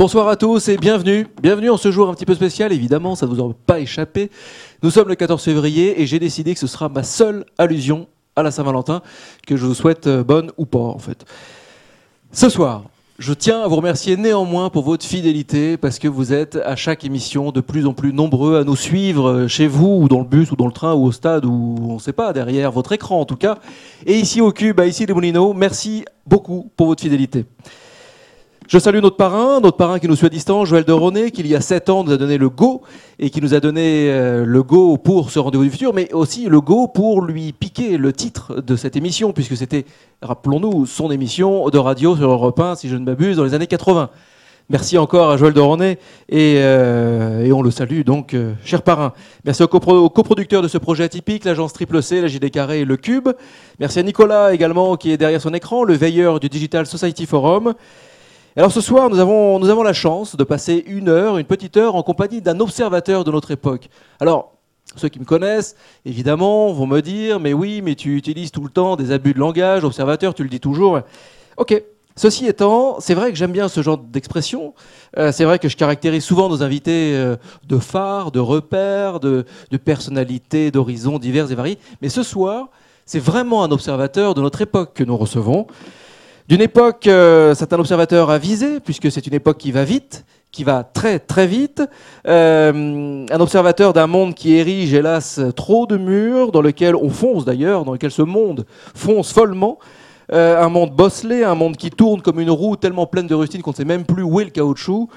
Bonsoir à tous et bienvenue. Bienvenue en ce jour un petit peu spécial, évidemment, ça ne vous aura pas échappé. Nous sommes le 14 février et j'ai décidé que ce sera ma seule allusion à la Saint-Valentin, que je vous souhaite euh, bonne ou pas en fait. Ce soir, je tiens à vous remercier néanmoins pour votre fidélité, parce que vous êtes à chaque émission de plus en plus nombreux à nous suivre euh, chez vous, ou dans le bus, ou dans le train, ou au stade, ou on ne sait pas, derrière votre écran en tout cas. Et ici au Cube, ici les Moulineaux, merci beaucoup pour votre fidélité. Je salue notre parrain, notre parrain qui nous suit à distance, Joël de Roné, qui il y a 7 ans nous a donné le go et qui nous a donné euh, le go pour ce rendez-vous du futur, mais aussi le go pour lui piquer le titre de cette émission, puisque c'était, rappelons-nous, son émission de radio sur Europe 1, si je ne m'abuse, dans les années 80. Merci encore à Joël de Roné et, euh, et on le salue donc, euh, cher parrain. Merci aux coproducteurs de ce projet atypique, l'agence Triple C, la JD Carré et le Cube. Merci à Nicolas également qui est derrière son écran, le veilleur du Digital Society Forum. Alors ce soir, nous avons, la chance de passer une heure, une petite heure en compagnie d'un observateur de notre époque. Alors, ceux qui me connaissent, évidemment, vont me dire, mais oui, mais tu utilises tout le temps des abus de langage, observateur, tu le dis toujours. Ok. Ceci étant, c'est vrai que j'aime bien ce genre d'expression. Euh, c'est vrai que je caractérise souvent nos invités euh, de phares, de repères, de, de personnalités, d'horizons divers et variés. Mais ce soir, c'est vraiment un observateur de notre époque que nous recevons. D'une époque, euh, c'est un observateur avisé, puisque c'est une époque qui va vite, qui va très très vite. Euh, un observateur d'un monde qui érige, hélas, trop de murs, dans lequel on fonce d'ailleurs, dans lequel ce monde fonce follement. Euh, un monde bosselé, un monde qui tourne comme une roue tellement pleine de rustines qu'on ne sait même plus où est le caoutchouc.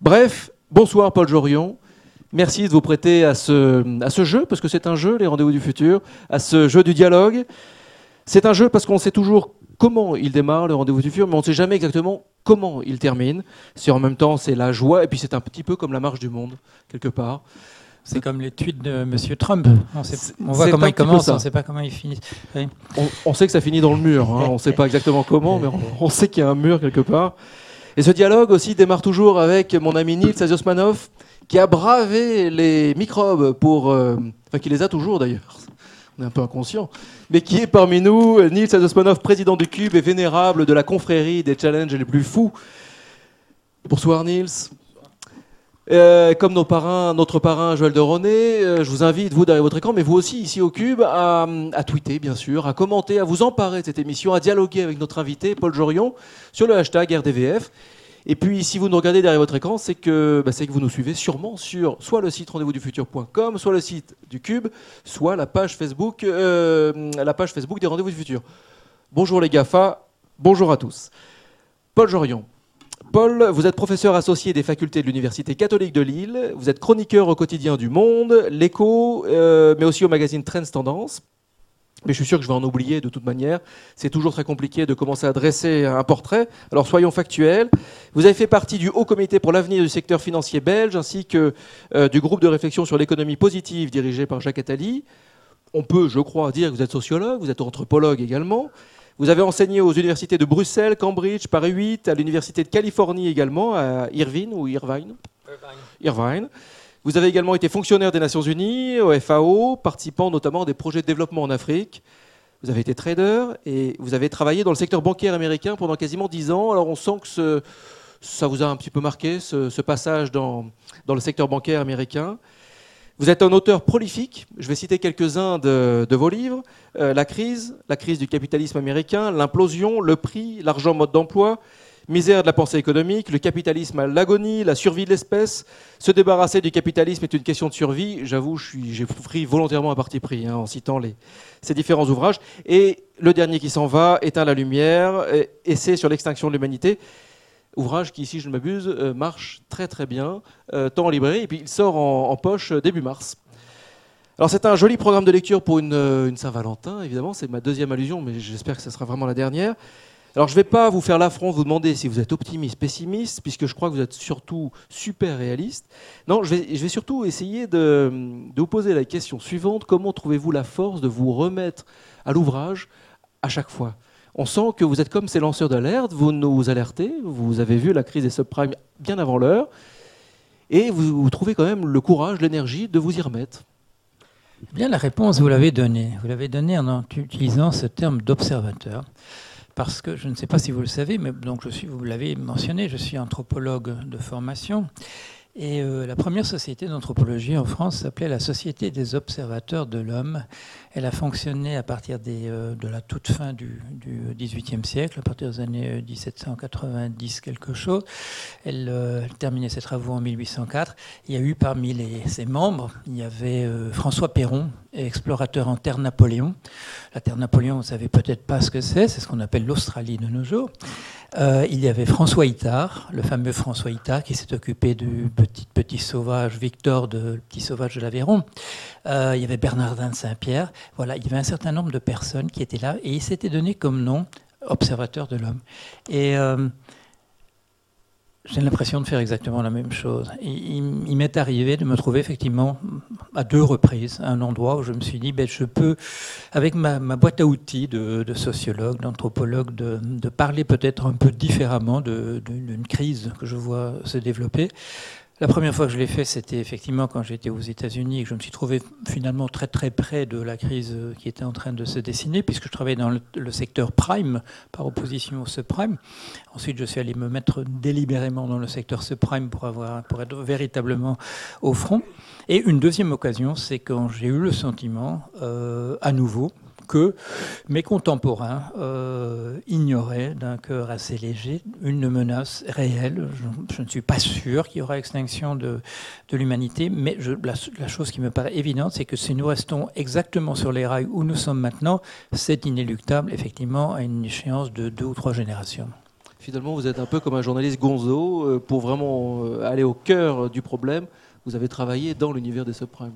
Bref, bonsoir Paul Jorion. Merci de vous prêter à ce jeu, parce que c'est un jeu, les rendez-vous du futur, à ce jeu du dialogue. C'est un jeu parce qu'on sait toujours comment il démarre, le rendez-vous du futur, mais on ne sait jamais exactement comment il termine. C'est en même temps, c'est la joie, et puis c'est un petit peu comme la marche du monde, quelque part. C'est comme les tweets de Monsieur Trump. On, sait- on voit comment il commence, on ne sait pas comment il finit. Oui. On, on sait que ça finit dans le mur, hein. on ne sait pas exactement comment, mais on, on sait qu'il y a un mur quelque part. Et ce dialogue aussi démarre toujours avec mon ami Nils Aziosmanov, qui a bravé les microbes pour... euh, Enfin, qui les a toujours d'ailleurs. On est un peu inconscient. Mais qui est parmi nous, Nils Aziosmanov, président du Cube et vénérable de la confrérie des challenges les plus fous. Bonsoir Nils. Euh, comme nos parrains, notre parrain Joël de Roné, euh, je vous invite, vous derrière votre écran, mais vous aussi ici au Cube, à, à tweeter bien sûr, à commenter, à vous emparer de cette émission, à dialoguer avec notre invité Paul Jorion sur le hashtag RDVF. Et puis si vous nous regardez derrière votre écran, c'est que, bah, que vous nous suivez sûrement sur soit le site rendez-vous-du-futur.com, soit le site du Cube, soit la page Facebook, euh, la page Facebook des Rendez-vous du Futur. Bonjour les GAFA, bonjour à tous. Paul Jorion. Paul, vous êtes professeur associé des facultés de l'Université catholique de Lille, vous êtes chroniqueur au quotidien du Monde, l'écho, euh, mais aussi au magazine Trends Tendance. Mais je suis sûr que je vais en oublier de toute manière. C'est toujours très compliqué de commencer à dresser un portrait. Alors soyons factuels. Vous avez fait partie du Haut Comité pour l'avenir du secteur financier belge, ainsi que euh, du groupe de réflexion sur l'économie positive dirigé par Jacques Attali. On peut, je crois, dire que vous êtes sociologue, vous êtes anthropologue également. Vous avez enseigné aux universités de Bruxelles, Cambridge, Paris 8, à l'université de Californie également, à Irvine ou Irvine. Irvine. Vous avez également été fonctionnaire des Nations Unies, au FAO, participant notamment à des projets de développement en Afrique. Vous avez été trader et vous avez travaillé dans le secteur bancaire américain pendant quasiment 10 ans. Alors on sent que ça vous a un petit peu marqué, ce, passage dans, le secteur bancaire américain. Vous êtes un auteur prolifique. Je vais citer quelques-uns de, de vos livres. Euh, la crise, la crise du capitalisme américain, l'implosion, le prix, l'argent mode d'emploi, misère de la pensée économique, le capitalisme à l'agonie, la survie de l'espèce. Se débarrasser du capitalisme est une question de survie. J'avoue, j'ai pris volontairement un parti pris hein, en citant ces différents ouvrages. Et le dernier qui s'en va, Éteint la lumière, essai sur l'extinction de l'humanité. Ouvrage qui, si je ne m'abuse, euh, marche très très bien, euh, tant en librairie, et puis il sort en, poche euh, début mars. Alors c'est un joli programme de lecture pour une, une Saint-Valentin, évidemment, c'est ma deuxième allusion, mais j'espère que ce sera vraiment la dernière. Alors je ne vais pas vous faire l'affront vous demander si vous êtes optimiste, pessimiste, puisque je crois que vous êtes surtout super réaliste. Non, je vais, surtout essayer de, vous poser la question suivante. Comment trouvez-vous la force de vous remettre à l'ouvrage à chaque fois? On sent que vous êtes comme ces lanceurs d'alerte, vous nous alertez, vous avez vu la crise des subprimes bien avant l'heure, et vous, trouvez quand même le courage, l'énergie de vous y remettre. Bien, la réponse, vous l'avez donnée. Vous l'avez donnée en utilisant ce terme d'observateur. Parce que je ne sais pas si vous le savez, mais donc vous l'avez mentionné, je suis anthropologue de formation. Et euh, la première société d'anthropologie en France s'appelait la Société des observateurs de l'homme. Elle a fonctionné à partir euh, de la toute fin du, XVIIIe siècle, à partir des années 1790 euh, quelque chose. Elle, terminait ses travaux en 1804. Il y a eu parmi ses membres, il y avait François Perron, explorateur en Terre Napoléon. La Terre Napoléon, vous ne savez peut-être pas ce que c'est, c'est ce qu'on appelle l'Australie de nos jours. Euh, il y avait François Itard, le fameux François Itard, qui s'est occupé du petit, petit sauvage Victor, de petit sauvage de l'Aveyron. Euh, il y avait Bernardin de Saint-Pierre. Voilà, il y avait un certain nombre de personnes qui étaient là et il s'était donné comme nom observateur de l'homme. Et euh, j'ai l'impression de faire exactement la même chose. Il, m'est arrivé de me trouver effectivement à deux reprises un endroit où je me suis dit, ben, je peux, avec ma, boîte à outils de, sociologue, d'anthropologue, de, parler peut-être un peu différemment d'une crise que je vois se développer, la première fois que je l'ai fait, c'était effectivement quand j'étais aux États-Unis et que je me suis trouvé finalement très très près de la crise qui était en train de se dessiner, puisque je travaillais dans le, secteur prime par opposition au subprime. Ensuite, je suis allé me mettre délibérément dans le secteur subprime pour, avoir, pour être véritablement au front. Et une deuxième occasion, c'est quand j'ai eu le sentiment, euh, à nouveau, que mes contemporains euh, ignoraient d'un cœur assez léger une menace réelle. Je, ne suis pas sûr qu'il y aura extinction de, de l'humanité, mais la, chose qui me paraît évidente, c'est que si nous restons exactement sur les rails où nous sommes maintenant, c'est inéluctable, effectivement, à une échéance de deux ou trois générations. Finalement, vous êtes un peu comme un journaliste gonzo euh, pour vraiment euh, aller au cœur du problème vous avez travaillé dans l'univers des subprimes.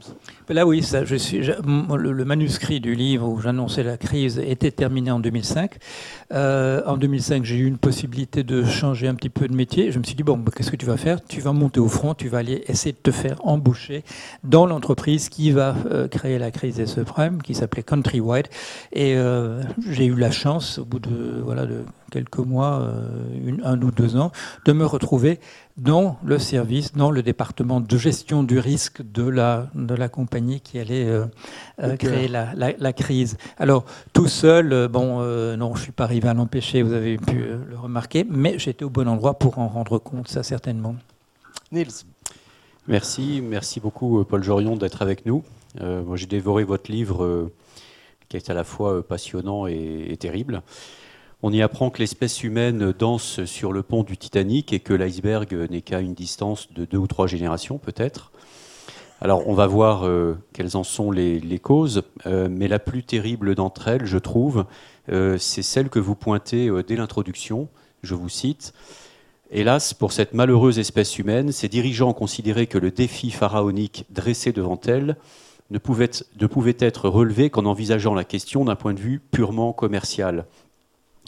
Là, oui, le, manuscrit du livre où j'annonçais la crise était terminé en 2005. Euh, en 2005, j'ai eu une possibilité de changer un petit peu de métier. Je me suis dit, bon, qu'est-ce que tu vas faire? Tu vas monter au front, tu vas aller essayer de te faire embaucher dans l'entreprise qui va euh, créer la crise des subprimes, qui s'appelait Countrywide. Et euh, j'ai eu la chance, au bout de, voilà, de quelques mois, un ou deux ans, de me retrouver dans le service, dans le département de gestion du risque de la, de la compagnie qui allait euh, euh, créer la, la, crise. Alors, tout seul, euh, bon, non, je ne suis pas arrivé à l'empêcher, vous avez pu le remarquer, mais j'étais au bon endroit pour en rendre compte, ça certainement. Nils. Merci, merci beaucoup Paul Jorion d'être avec nous. moi, j'ai dévoré votre livre qui est à la fois passionnant et, et terrible. On y apprend que l'espèce humaine danse sur le pont du Titanic et que l'iceberg n'est qu'à une distance de deux ou trois générations peut-être. Alors on va voir euh, quelles en sont les, causes, euh, mais la plus terrible d'entre elles, je trouve, euh, c'est celle que vous pointez dès l'introduction, je vous cite. Hélas, pour cette malheureuse espèce humaine, ses dirigeants considéraient que le défi pharaonique dressé devant elle ne pouvait, ne pouvait être relevé qu'en envisageant la question d'un point de vue purement commercial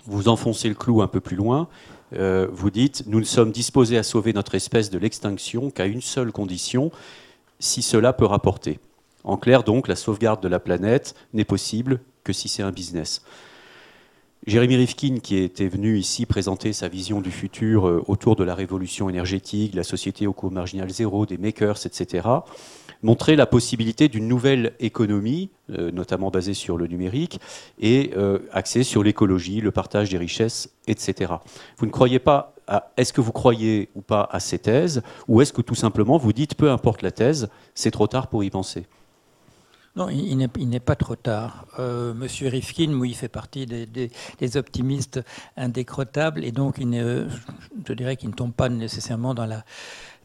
vous enfoncez le clou un peu plus loin. Euh, vous dites, nous ne sommes disposés à sauver notre espèce de l'extinction qu'à une seule condition, si cela peut rapporter. En clair, donc, la sauvegarde de la planète n'est possible que si c'est un business. Jérémy Rifkin, qui était venu ici présenter sa vision du futur euh, autour de la révolution énergétique, la société au coût marginal zéro, des makers, etc., montrer la possibilité d'une nouvelle économie, euh, notamment basée sur le numérique, et euh, axée sur l'écologie, le partage des richesses, etc. Vous ne croyez pas est-ce que vous croyez ou pas à ces thèses, ou est-ce que tout simplement vous dites, peu importe la thèse, c'est trop tard pour y penser? Non, il n'est pas trop tard. Euh, Monsieur Rifkin, oui, il fait partie des, optimistes indécrottables, et donc je dirais qu'il ne tombe pas nécessairement dans la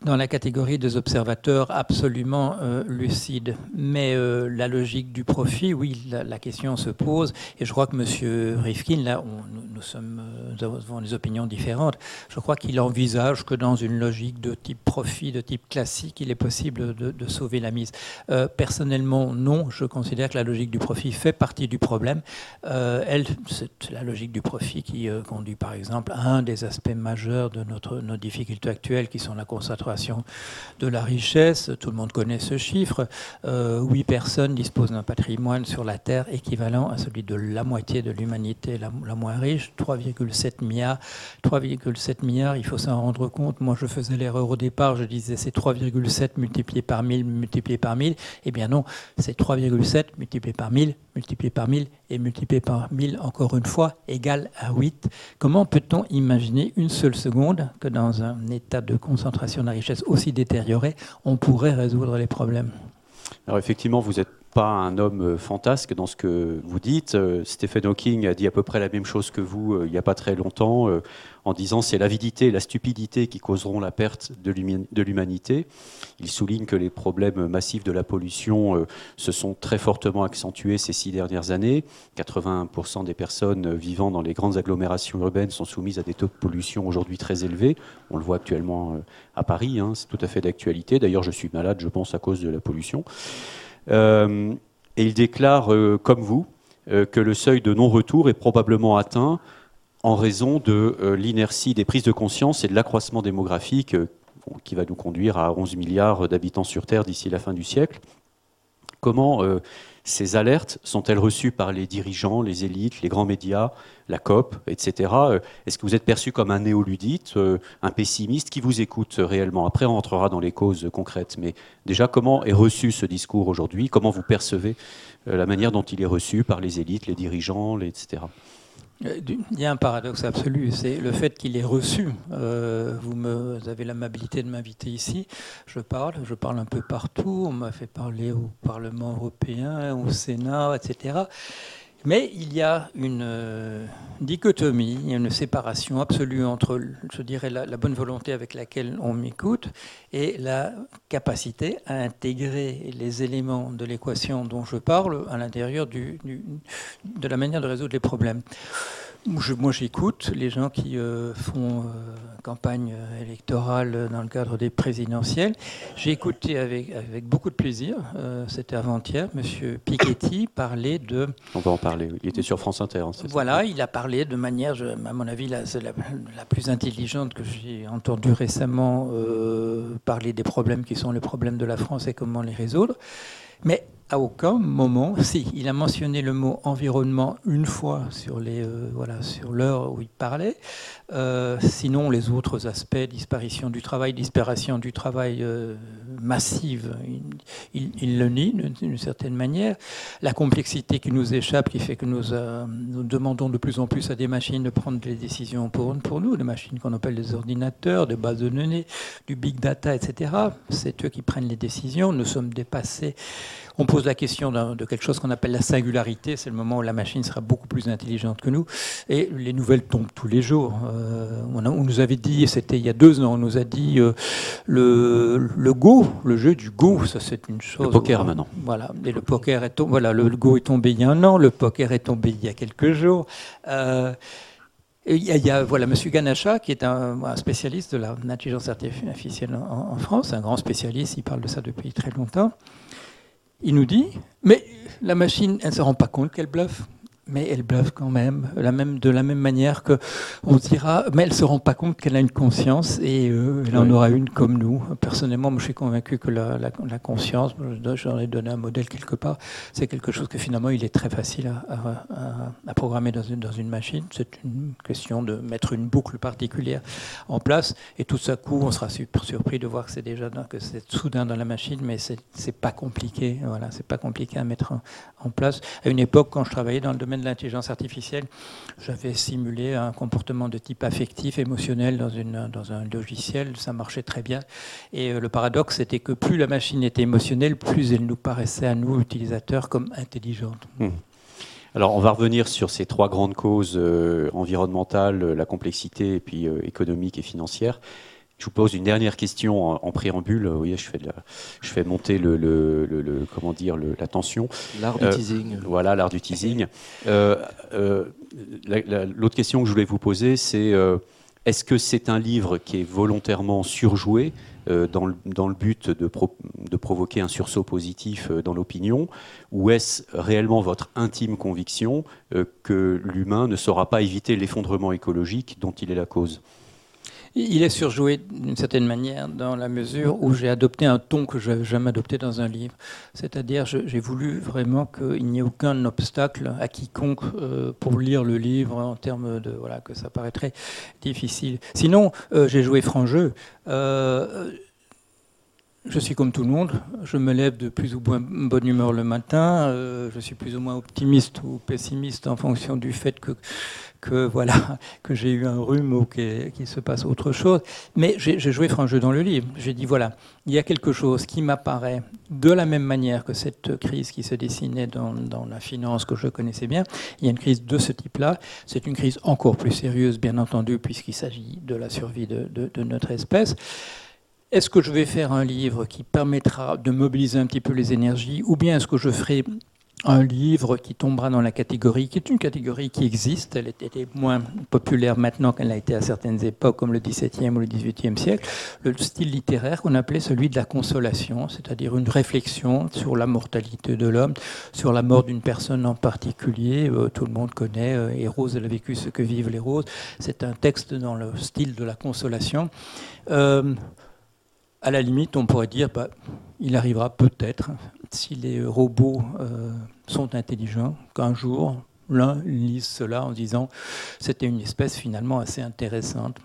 dans la catégorie des observateurs absolument euh, lucides. Mais euh, la logique du profit, oui, la, question se pose. Et je crois que M. Rifkin, là, nous, euh, avons des opinions différentes. Je crois qu'il envisage que dans une logique de type profit, de type classique, il est possible de, sauver la mise. personnellement, non. Je considère que la logique du profit fait partie du problème. c'est la logique du profit qui conduit, par exemple, à un des aspects majeurs de notre, nos difficultés actuelles, qui sont la concentration de la richesse. Tout le monde connaît ce chiffre. Euh, huit personnes disposent d'un patrimoine sur la Terre équivalent à celui de la moitié de l'humanité la, moins riche, 3,7 milliards. 3,7 milliards, il faut s'en rendre compte. Moi, je faisais l'erreur au départ, je disais c'est 3,7 multiplié par 1000 multiplié par 1000. Eh bien non, c'est 3,7 multiplié par 1000 multiplié par 1000 et multiplié par 1000 encore une fois égale à 8. Comment peut-on imaginer une seule seconde que dans un état de concentration de la richesse aussi détérioré, on pourrait résoudre les problèmes. Alors effectivement, vous êtes pas un homme euh, fantasque dans ce que vous dites. Euh, Stephen Hawking a dit à peu près la même chose que vous euh, il n'y a pas très longtemps, en disant c'est l'avidité et la stupidité qui causeront la perte de l'humanité. Il souligne que les problèmes massifs de la pollution se sont très fortement accentués ces six dernières années. 80% des personnes vivant dans les grandes agglomérations urbaines sont soumises à des taux de pollution aujourd'hui très élevés. On le voit actuellement à Paris, hein, c'est tout à fait d'actualité. D'ailleurs, je suis malade, je pense, à cause de la pollution. Euh, et il déclare, euh, comme vous, euh, que le seuil de non-retour est probablement atteint en raison de l'inertie des prises de conscience et de l'accroissement démographique qui va nous conduire à 11 milliards d'habitants sur Terre d'ici la fin du siècle. Comment ces alertes sont-elles reçues par les dirigeants, les élites, les grands médias, la COP, etc. Euh, est-ce que vous êtes perçu comme un néoludite, euh, un pessimiste qui vous écoute réellement? Après, on entrera dans les causes concrètes. Mais déjà, comment est reçu ce discours aujourd'hui? Comment vous percevez euh, la manière dont il est reçu par les élites, les dirigeants, etc. Il y a un paradoxe absolu, c'est le fait qu'il est reçu. vous, me, vous avez l'amabilité de m'inviter ici. Je parle, je parle un peu partout. On m'a fait parler au Parlement européen, au Sénat, etc. Mais il y a une euh, dichotomie, une séparation absolue entre, je dirais, la, bonne volonté avec laquelle on m'écoute et la capacité à intégrer les éléments de l'équation dont je parle à l'intérieur de la manière de résoudre les problèmes moi, j'écoute les gens qui euh, font euh, campagne euh, électorale dans le cadre des présidentielles. J'ai écouté avec, avec beaucoup de plaisir, c'était avant-hier, M. Piketty parler de... On va en parler, il était sur France Inter. Hein, voilà, il a parlé de manière, à mon avis, la, la, la plus intelligente que j'ai entendue récemment parler des problèmes qui sont les problèmes de la France et comment les résoudre. Mais à aucun moment, si, il a mentionné le mot environnement une fois sur les euh, voilà l'heure où il parlait. Euh, sinon, les autres aspects, disparition du travail, disparition du travail euh, massive, il, le nie d'une certaine manière. La complexité qui nous échappe, qui fait que nous, demandons de plus en plus à des machines de prendre des décisions pour, pour nous, des machines qu'on appelle des ordinateurs, des bases de données, du big data, etc. C'est eux qui prennent les décisions. Nous sommes dépassés on pose la question de quelque chose qu'on appelle la singularité, c'est le moment où la machine sera beaucoup plus intelligente que nous, et les nouvelles tombent tous les jours. Euh, on, nous avait dit, c'était il y a deux ans, on nous a dit euh, le, Go, le jeu du Go, ça c'est une chose. Le poker maintenant. Voilà, et le poker est tombé, voilà, le, Go est tombé il y a un an, le poker est tombé il y a quelques jours. Euh, il y, a, voilà, M. Ganacha, qui est un, spécialiste de l'intelligence artificielle en, France, un grand spécialiste, il parle de ça depuis très longtemps il nous dit, mais la machine, elle ne se rend pas compte qu'elle bluffe mais elle bluffe quand même, la même, de la même manière que on dira, mais elle ne se rend pas compte qu'elle a une conscience et euh, elle en aura une comme nous. Personnellement, moi, je suis convaincu que la, la, conscience, j'en ai donné un modèle quelque part, c'est quelque chose que finalement il est très facile à, à, programmer dans une, dans une machine. C'est une question de mettre une boucle particulière en place et tout à coup on sera super surpris de voir que c'est déjà que c'est soudain dans la machine, mais c'est pas compliqué. Voilà, c'est pas compliqué à mettre en, en place. À une époque, quand je travaillais dans le domaine de l'intelligence artificielle, j'avais simulé un comportement de type affectif, émotionnel dans, une, dans un logiciel, ça marchait très bien. Et euh, le paradoxe, c'était que plus la machine était émotionnelle, plus elle nous paraissait à nous, utilisateurs, comme intelligente. Hmm. Alors, on va revenir sur ces trois grandes causes euh, environnementales, la complexité et puis euh, économique et financière. Je vous pose une dernière question en, préambule. Vous voyez, je fais, je fais monter le, le, comment dire, la tension. L'art du euh, teasing. Voilà, l'art du teasing. Euh, euh, l'autre question que je voulais vous poser, c'est est-ce que c'est un livre qui est volontairement surjoué dans, le, dans, le, but de, de, provoquer un sursaut positif dans l'opinion? Ou est-ce réellement votre intime conviction que l'humain ne saura pas éviter l'effondrement écologique dont il est la cause? Il est surjoué d'une certaine manière dans la mesure où j'ai adopté un ton que je n'avais jamais adopté dans un livre. C'est-à-dire, j'ai voulu vraiment qu'il n'y ait aucun obstacle à quiconque euh, pour lire le livre en termes de. Voilà, que ça paraîtrait difficile. Sinon, euh, j'ai joué franc jeu. Euh, je suis comme tout le monde, je me lève de plus ou moins bonne humeur le matin, je suis plus ou moins optimiste ou pessimiste en fonction du fait que voilà que j'ai eu un rhume ou qu'il se passe autre chose. Mais j'ai joué franc jeu dans le livre. J'ai dit voilà, il y a quelque chose qui m'apparaît de la même manière que cette crise qui se dessinait dans, la finance que je connaissais bien. Il y a une crise de ce type-là. C'est une crise encore plus sérieuse, bien entendu, puisqu'il s'agit de la survie de notre espèce. Est-ce que je vais faire un livre qui permettra de mobiliser un petit peu les énergies, ou bien est-ce que je ferai un livre qui tombera dans la catégorie, qui est une catégorie qui existe, elle était moins populaire maintenant qu'elle a été à certaines époques, comme le XVIIe ou le XVIIIe siècle, le style littéraire qu'on appelait celui de la consolation, c'est-à-dire une réflexion sur la mortalité de l'homme, sur la mort d'une personne en particulier. Euh, tout le monde connaît, euh, et Rose, elle a vécu ce que vivent les roses. C'est un texte dans le style de la consolation. Euh, à la limite, on pourrait dire, bah, il arrivera peut-être si les robots euh, sont intelligents, qu'un jour, l'un lise cela en disant c'était une espèce finalement assez intéressante.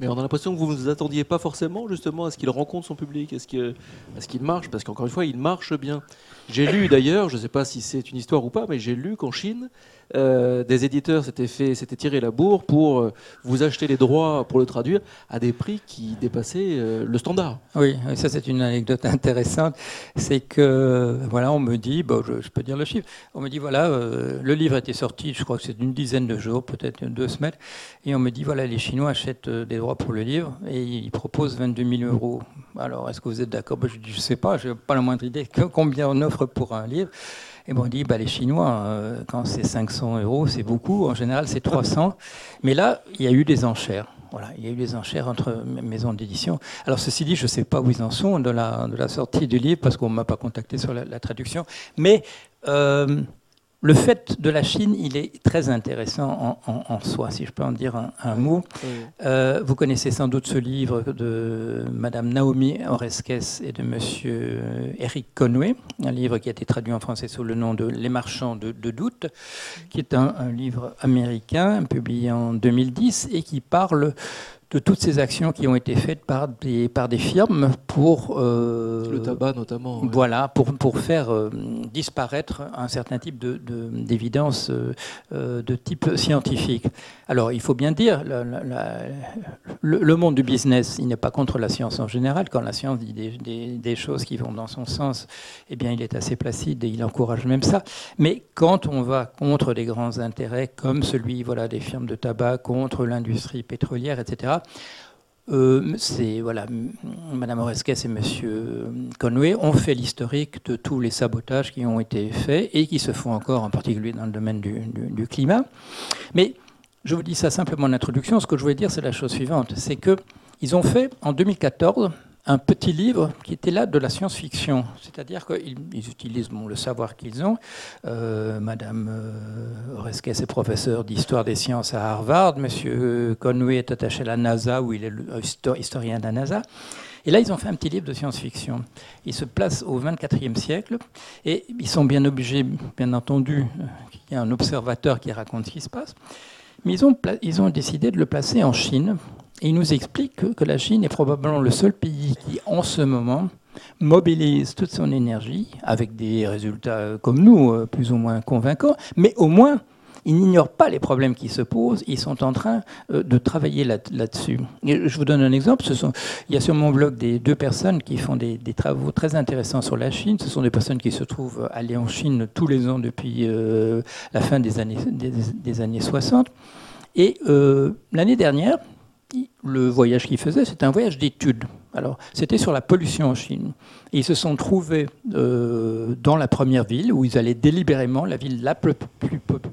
Mais on a l'impression que vous ne vous attendiez pas forcément justement à ce qu'il rencontre son public, à ce qu'il marche, parce qu'encore une fois, il marche bien. J'ai lu d'ailleurs, je ne sais pas si c'est une histoire ou pas, mais j'ai lu qu'en Chine, euh, des éditeurs s'étaient fait, tiré la bourre pour euh, vous acheter les droits pour le traduire à des prix qui dépassaient euh, le standard. Oui, ça c'est une anecdote intéressante. C'est que voilà, on me dit, bon, je, peux dire le chiffre, on me dit voilà, le livre était sorti, je crois que c'est une dizaine de jours, peut-être deux semaines, et on me dit voilà, les Chinois achètent des droits pour le livre et ils proposent 22 000 euros. Alors, est-ce que vous êtes d'accord? Ben, Je dis, je sais pas, je n'ai pas la moindre idée combien on offre pour un livre. Et bon, on dit, bah, les Chinois, euh, quand c'est 500 euros, c'est beaucoup. En général, c'est 300. Mais là, il y a eu des enchères. Voilà, il y a eu des enchères entre maisons d'édition. Alors, ceci dit, je ne sais pas où ils en sont de la, sortie du livre, parce qu'on ne m'a pas contacté sur la, traduction. Mais euh, le fait de la Chine, il est très intéressant en, soi, si je peux en dire un, mot. Euh, vous connaissez sans doute ce livre de Madame Naomi Oreskes et de Monsieur Eric Conway, un livre qui a été traduit en français sous le nom de Les marchands de, doute, qui est un, un, livre américain publié en 2010 et qui parle de toutes ces actions qui ont été faites par des, par des firmes pour... Euh, le tabac notamment. Voilà, pour, pour faire euh, disparaître un certain type d'évidence de, euh, de, type scientifique. Alors, il faut bien dire, le, monde du business, il n'est pas contre la science en général. Quand la science dit des, des, choses qui vont dans son sens, eh bien, il est assez placide et il encourage même ça. Mais quand on va contre des grands intérêts, comme celui voilà, des firmes de tabac, contre l'industrie pétrolière, etc., euh, c'est Madame Oreskes et Monsieur Conway ont fait l'historique de tous les sabotages qui ont été faits et qui se font encore, en particulier dans le domaine du, du climat. Mais je vous dis ça simplement en introduction. Ce que je voulais dire, c'est la chose suivante, c'est que ils ont fait en 2014 un petit livre qui était là de la science-fiction. C'est-à-dire qu'ils utilisent le savoir qu'ils ont. Euh, Madame euh, est professeur d'histoire des sciences à Harvard. Monsieur Conway est attaché à la NASA, où il est le historien de la NASA. Et là, ils ont fait un petit livre de science-fiction. Ils se placent au 24e siècle et ils sont bien obligés, bien entendu, qu'il y a un observateur qui raconte ce qui se passe. Mais ils ont décidé de le placer en Chine il nous explique que, la Chine est probablement le seul pays qui, en ce moment, mobilise toute son énergie avec des résultats comme nous, euh, plus ou moins convaincants, mais au moins, ils n'ignorent pas les problèmes qui se posent, ils sont en train euh, de travailler là-dessus. je vous donne un exemple. Il y a sur mon blog des deux personnes qui font des, travaux très intéressants sur la Chine. Ce sont des personnes qui se trouvent aller en Chine tous les ans depuis euh, la fin des années, des, années 60. Et l'année dernière, le voyage qu'ils faisaient, c'était un voyage d'études. Alors, c'était sur la pollution en Chine. Ils se sont trouvés euh, dans la première ville où ils allaient délibérément, la ville la plus,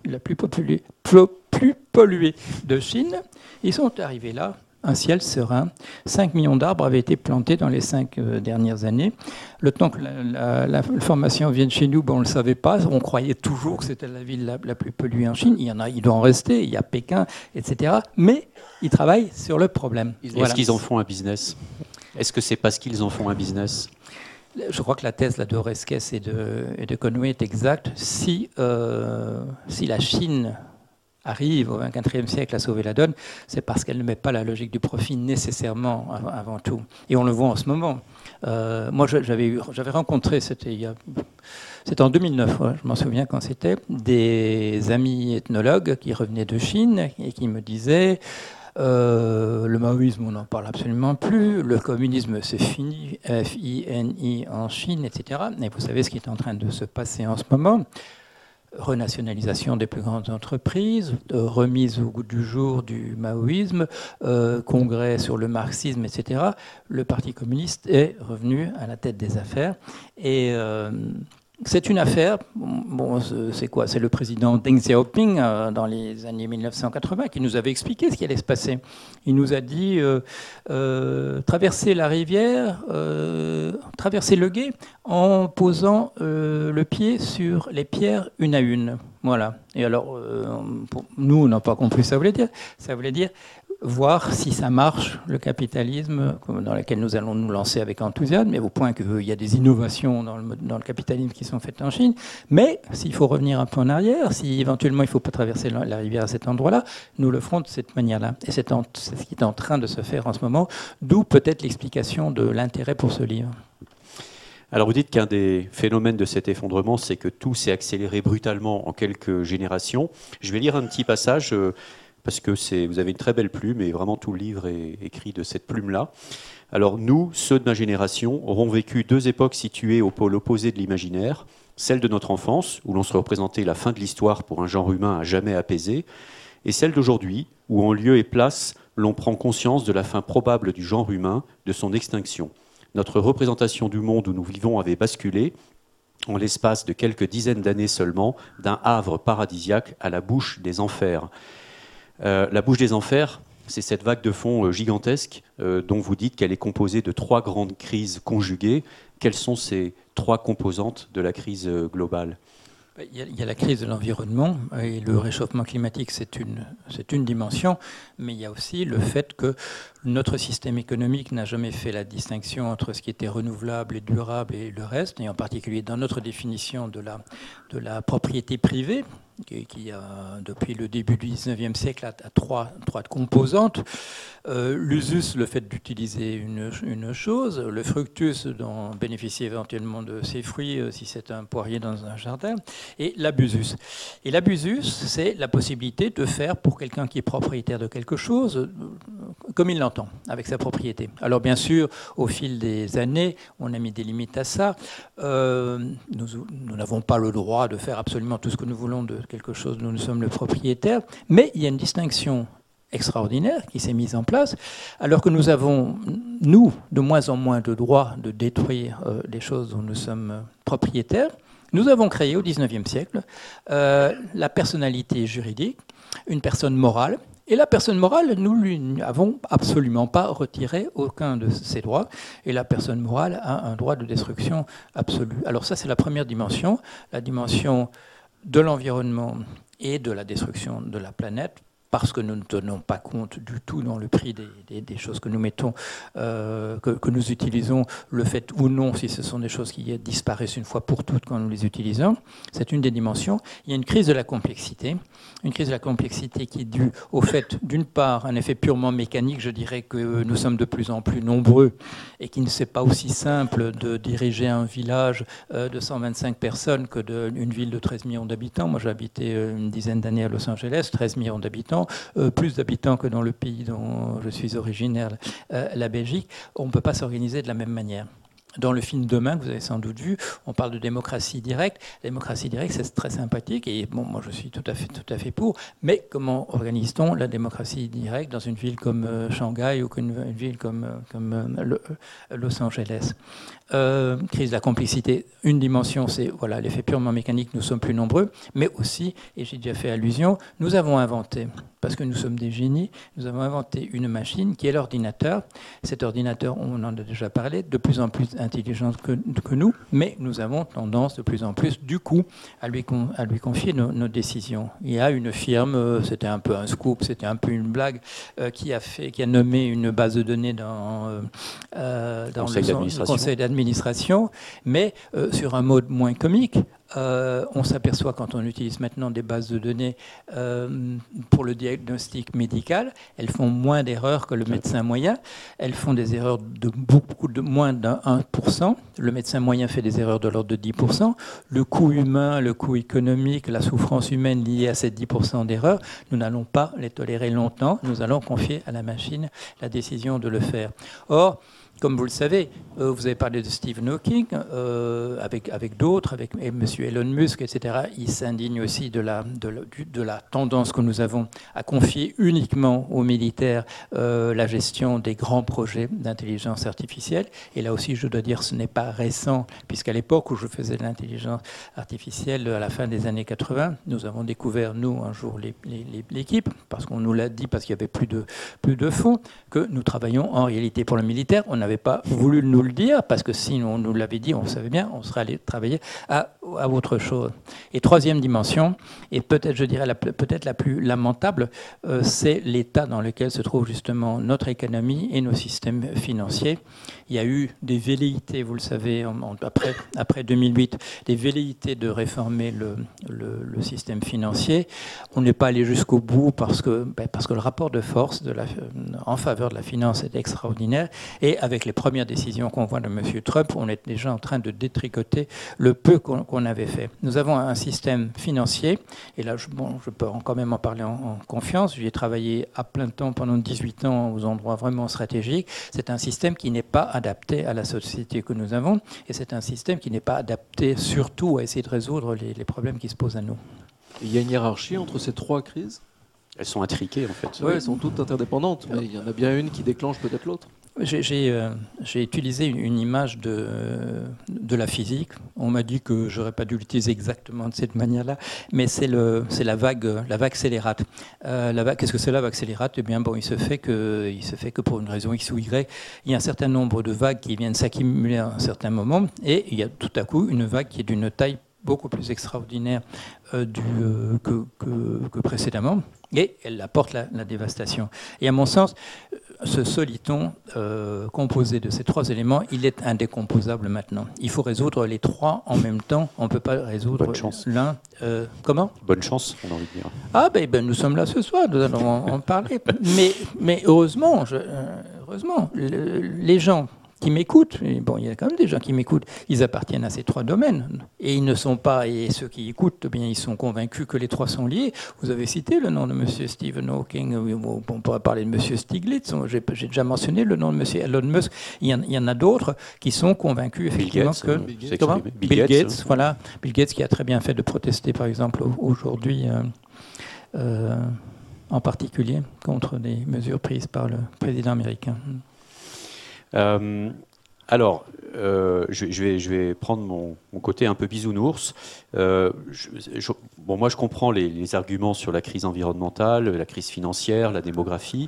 la plus, plus polluée de Chine. Ils sont arrivés là un ciel serein. 5 millions d'arbres avaient été plantés dans les 5 euh, dernières années. Le temps que la, formation vienne chez nous, on ne le savait pas. On croyait toujours que c'était la ville la, plus polluée en Chine. Il y en a, il doit en rester. Il y a Pékin, etc. Mais ils travaillent sur le problème. Est-ce qu'ils en font un business? Est-ce que c'est parce qu'ils en font un business? Je crois que la thèse là, de Resques et de, et de Conway est exacte. Si, euh, si la Chine arrive au XXe siècle à sauver la donne, c'est parce qu'elle ne met pas la logique du profit nécessairement avant tout. Et on le voit en ce moment. Euh, moi, j'avais rencontré, c'était en 2009, je m'en souviens quand c'était, des amis ethnologues qui revenaient de Chine et qui me disaient euh, le maoïsme, on n'en parle absolument plus. Le communisme, c'est fini. F-I-N-I en Chine, etc. Et vous savez ce qui est en train de se passer en ce moment renationalisation des plus grandes entreprises, remise au goût du jour du maoïsme, euh, congrès sur le marxisme, etc. Le Parti communiste est revenu à la tête des affaires. Et euh, c'est une affaire, c'est quoi? C'est le président Deng Xiaoping euh, dans les années 1980 qui nous avait expliqué ce qui allait se passer. Il nous a dit euh, euh, traverser la rivière, traverser le gué en posant le pied sur les pierres une à une. Voilà. Et alors, nous, on n'a pas compris ça voulait dire. Ça voulait dire voir si ça marche, le capitalisme, dans lequel nous allons nous lancer avec enthousiasme, mais au point qu'il y a des innovations dans le, dans le, capitalisme qui sont faites en Chine. Mais s'il faut revenir un peu en arrière, si éventuellement il ne faut pas traverser la, rivière à cet endroit-là, nous le ferons de cette manière-là. Et c'est ce qui est en train de se faire en ce moment, d'où peut-être l'explication de l'intérêt pour ce livre. Alors vous dites qu'un des phénomènes de cet effondrement, c'est que tout s'est accéléré brutalement en quelques générations. Je vais lire un petit passage euh, parce que vous avez une très belle plume et vraiment tout le livre est écrit de cette plume-là. Alors nous, ceux de ma génération, aurons vécu deux époques situées au pôle opposé de l'imaginaire, celle de notre enfance, où l'on se représentait la fin de l'histoire pour un genre humain à jamais apaisé, et celle d'aujourd'hui, où en lieu et place, l'on prend conscience de la fin probable du genre humain, de son extinction. Notre représentation du monde où nous vivons avait basculé, en l'espace de quelques dizaines d'années seulement, d'un havre paradisiaque à la bouche des enfers. Euh, la bouche des enfers, c'est cette vague de fond euh, gigantesque euh, dont vous dites qu'elle est composée de trois grandes crises conjuguées. Quelles sont ces trois composantes de la crise globale? Il y, a, la crise de l'environnement et le réchauffement climatique, c'est une, dimension, mais il y a aussi le fait que notre système économique n'a jamais fait la distinction entre ce qui était renouvelable et durable et le reste, et en particulier dans notre définition de la propriété privée, qui, a, depuis le début du 19e siècle, a, trois, trois composantes. Euh, l'usus, le fait d'utiliser une, chose, le fructus, dont bénéficier éventuellement de ses fruits euh, si c'est un poirier dans un jardin, et l'abusus. Et l'abusus, c'est la possibilité de faire pour quelqu'un qui est propriétaire de quelque chose euh, comme il l'entend, avec sa propriété. Alors bien sûr, au fil des années, on a mis des limites à ça. nous n'avons pas le droit de faire absolument tout ce que nous voulons de quelque chose dont nous sommes le propriétaire, mais il y a une distinction extraordinaire qui s'est mise en place, alors que nous avons, nous, de moins en moins de droits de détruire euh, les choses dont nous sommes propriétaires. Nous avons créé au XIXe siècle euh, la personnalité juridique, une personne morale, et la personne morale, nous lui n'avons absolument pas retiré aucun de ses droits. Et la personne morale a un droit de destruction absolu. Alors ça, c'est la première dimension. La dimension de l'environnement et de la destruction de la planète parce que nous ne tenons pas compte du tout dans le prix des, choses que nous mettons, euh, que, nous utilisons, le fait ou non si ce sont des choses qui disparaissent une fois pour toutes quand nous les utilisons. C'est une des dimensions. Il y a une crise de la complexité, une crise de la complexité qui est due au fait, d'une part, un effet purement mécanique, je dirais que nous sommes de plus en plus nombreux et qu'il ne c'est pas aussi simple de diriger un village euh, de 125 personnes que d'une ville de 13 millions d'habitants. Moi, j'ai habité euh, une dizaine d'années à Los Angeles, 13 millions d'habitants. Euh, plus d'habitants que dans le pays dont je suis originaire, la Belgique, on ne peut pas s'organiser de la même manière. Dans le film Demain, que vous avez sans doute vu, on parle de démocratie directe. La démocratie directe, c'est très sympathique et bon, moi je suis tout à fait, tout à fait pour. Mais comment organise-t-on la démocratie directe dans une ville comme euh, Shanghai ou une, ville comme, comme Los Angeles? Crise de la complicité, une dimension, c'est voilà l'effet purement mécanique, nous sommes plus nombreux, mais aussi, et j'ai déjà fait allusion, nous avons inventé parce que nous sommes des génies, nous avons inventé une machine qui est l'ordinateur. Cet ordinateur, on en a déjà parlé, de plus en plus intelligent que, nous, mais nous avons tendance de plus en plus, du coup, à lui, à lui confier nos, décisions. Il y a une firme, euh, c'était un peu un scoop, c'était un peu une blague, euh, qui, a fait, qui a nommé une base de données dans, euh, dans le conseil d'administration, mais sur un mode moins comique, Euh, on s'aperçoit quand on utilise maintenant des bases de données euh, pour le diagnostic médical, elles font moins d'erreurs que le médecin moyen. Elles font des erreurs de beaucoup de moins d'un 1%. Le médecin moyen fait des erreurs de l'ordre de 10%. Le coût humain, le coût économique, la souffrance humaine liée à ces 10% d'erreurs, nous n'allons pas les tolérer longtemps. Nous allons confier à la machine la décision de le faire. Or, comme vous le savez, euh, vous avez parlé de Stephen Hawking, euh, avec, avec d'autres, avec M. Elon Musk, etc. Il s'indigne aussi de la, de, la, tendance que nous avons à confier uniquement aux militaires euh, la gestion des grands projets d'intelligence artificielle. Et là aussi, je dois dire, ce n'est pas récent, puisqu'à l'époque où je faisais de l'intelligence artificielle, à la fin des années 80, nous avons découvert, nous, un jour, l'équipe, parce qu'on nous l'a dit, parce qu'il n'y avait plus de, plus de fonds, que nous travaillons en réalité pour le militaire. Pas voulu nous le dire, parce que si on nous l'avait dit, on savait bien, on serait allé travailler à, à, autre chose. Et troisième dimension, et peut-être, je dirais, peut-être la plus lamentable, euh, c'est l'état dans lequel se trouve justement notre économie et nos systèmes financiers. Il y a eu des velléités, vous le savez, après, après 2008, des velléités de réformer le, le, système financier. On n'est pas allé jusqu'au bout parce que, ben, parce que le rapport de force en faveur de la finance est extraordinaire. Et avec les premières décisions qu'on voit de M. Trump, on est déjà en train de détricoter le peu qu'on avait fait. Nous avons un système financier, et là, je, bon, je peux quand même en parler en, en confiance. J'y ai travaillé à plein temps pendant 18 ans aux endroits vraiment stratégiques. C'est un système qui n'est pas adapté à la société que nous avons, et c'est un système qui n'est pas adapté surtout à essayer de résoudre les, les problèmes qui se posent à nous. Il y a une hiérarchie entre ces trois crises? Elles sont intriquées en fait. Oui, elles sont toutes interdépendantes, mais il y en a bien une qui déclenche peut-être l'autre. Euh, j'ai utilisé une image de, de la physique. On m'a dit que j'aurais pas dû l'utiliser exactement de cette manière-là, mais c'est la vague, la vague scélérate. Euh, Qu'est-ce que c'est la vague scélérate? Eh bien, bon, il se fait que, il se fait que pour une raison X ou Y, il y a un certain nombre de vagues qui viennent s'accumuler à un certain moment, et il y a tout à coup une vague qui est d'une taille beaucoup plus extraordinaire euh, euh, que, que, que, précédemment, et elle apporte la, la, dévastation. Et à mon sens, ce soliton euh, composé de ces trois éléments, il est indécomposable maintenant. Il faut résoudre les trois en même temps. On ne peut pas résoudre l'un. Euh, comment? Bonne chance, on a envie de dire. Ah ben, ben, nous sommes là ce soir, nous allons en, parler. Mais, mais heureusement, je, euh, heureusement, les gens qui m'écoutent, bon, il y a quand même des gens qui m'écoutent, ils appartiennent à ces trois domaines. Et ils ne sont pas, et ceux qui écoutent, eh bien, ils sont convaincus que les trois sont liés. Vous avez cité le nom de M. Stephen Hawking, on pourrait parler de M. Stiglitz, j'ai déjà mentionné le nom de M. Elon Musk. Il y en, a d'autres qui sont convaincus, effectivement, que. Bill Gates, hein. voilà. Bill Gates qui a très bien fait de protester, par exemple, aujourd'hui. Euh, euh, en particulier contre des mesures prises par le président américain. Euh, alors, euh, je, vais, prendre mon, côté un peu bisounours. Euh, bon, moi, je comprends les, arguments sur la crise environnementale, la crise financière, la démographie.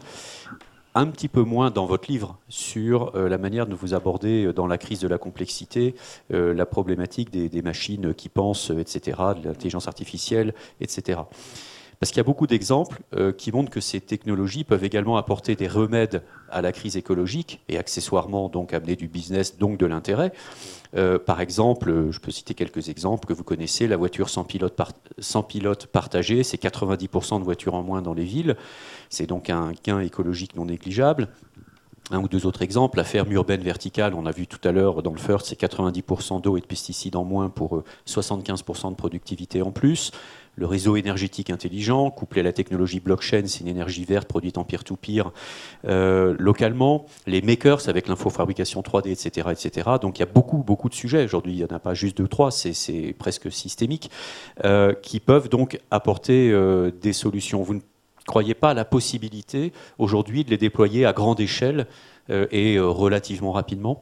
Un petit peu moins dans votre livre sur la manière de vous aborder dans la crise de la complexité, la problématique des, machines qui pensent, etc., de l'intelligence artificielle, etc. Parce qu'il y a beaucoup d'exemples euh, qui montrent que ces technologies peuvent également apporter des remèdes à la crise écologique et accessoirement donc amener du business, donc de l'intérêt. Euh, par exemple, je peux citer quelques exemples que vous connaissez, la voiture sans pilote, partagée, c'est 90% de voitures en moins dans les villes. C'est donc un gain écologique non négligeable. Un ou deux autres exemples, la ferme urbaine verticale, on a vu tout à l'heure dans le first, c'est 90% d'eau et de pesticides en moins pour 75% euh, de productivité en plus le réseau énergétique intelligent, couplé à la technologie blockchain, c'est une énergie verte produite en peer-to-peer euh, localement, les makers avec l'infofabrication 3D, etc., etc. Donc il y a beaucoup, beaucoup de sujets aujourd'hui. Il n'y en a pas juste deux, trois, c'est presque systémique, euh, qui peuvent donc apporter euh, des solutions. Vous ne croyez pas à la possibilité aujourd'hui de les déployer à grande échelle et relativement rapidement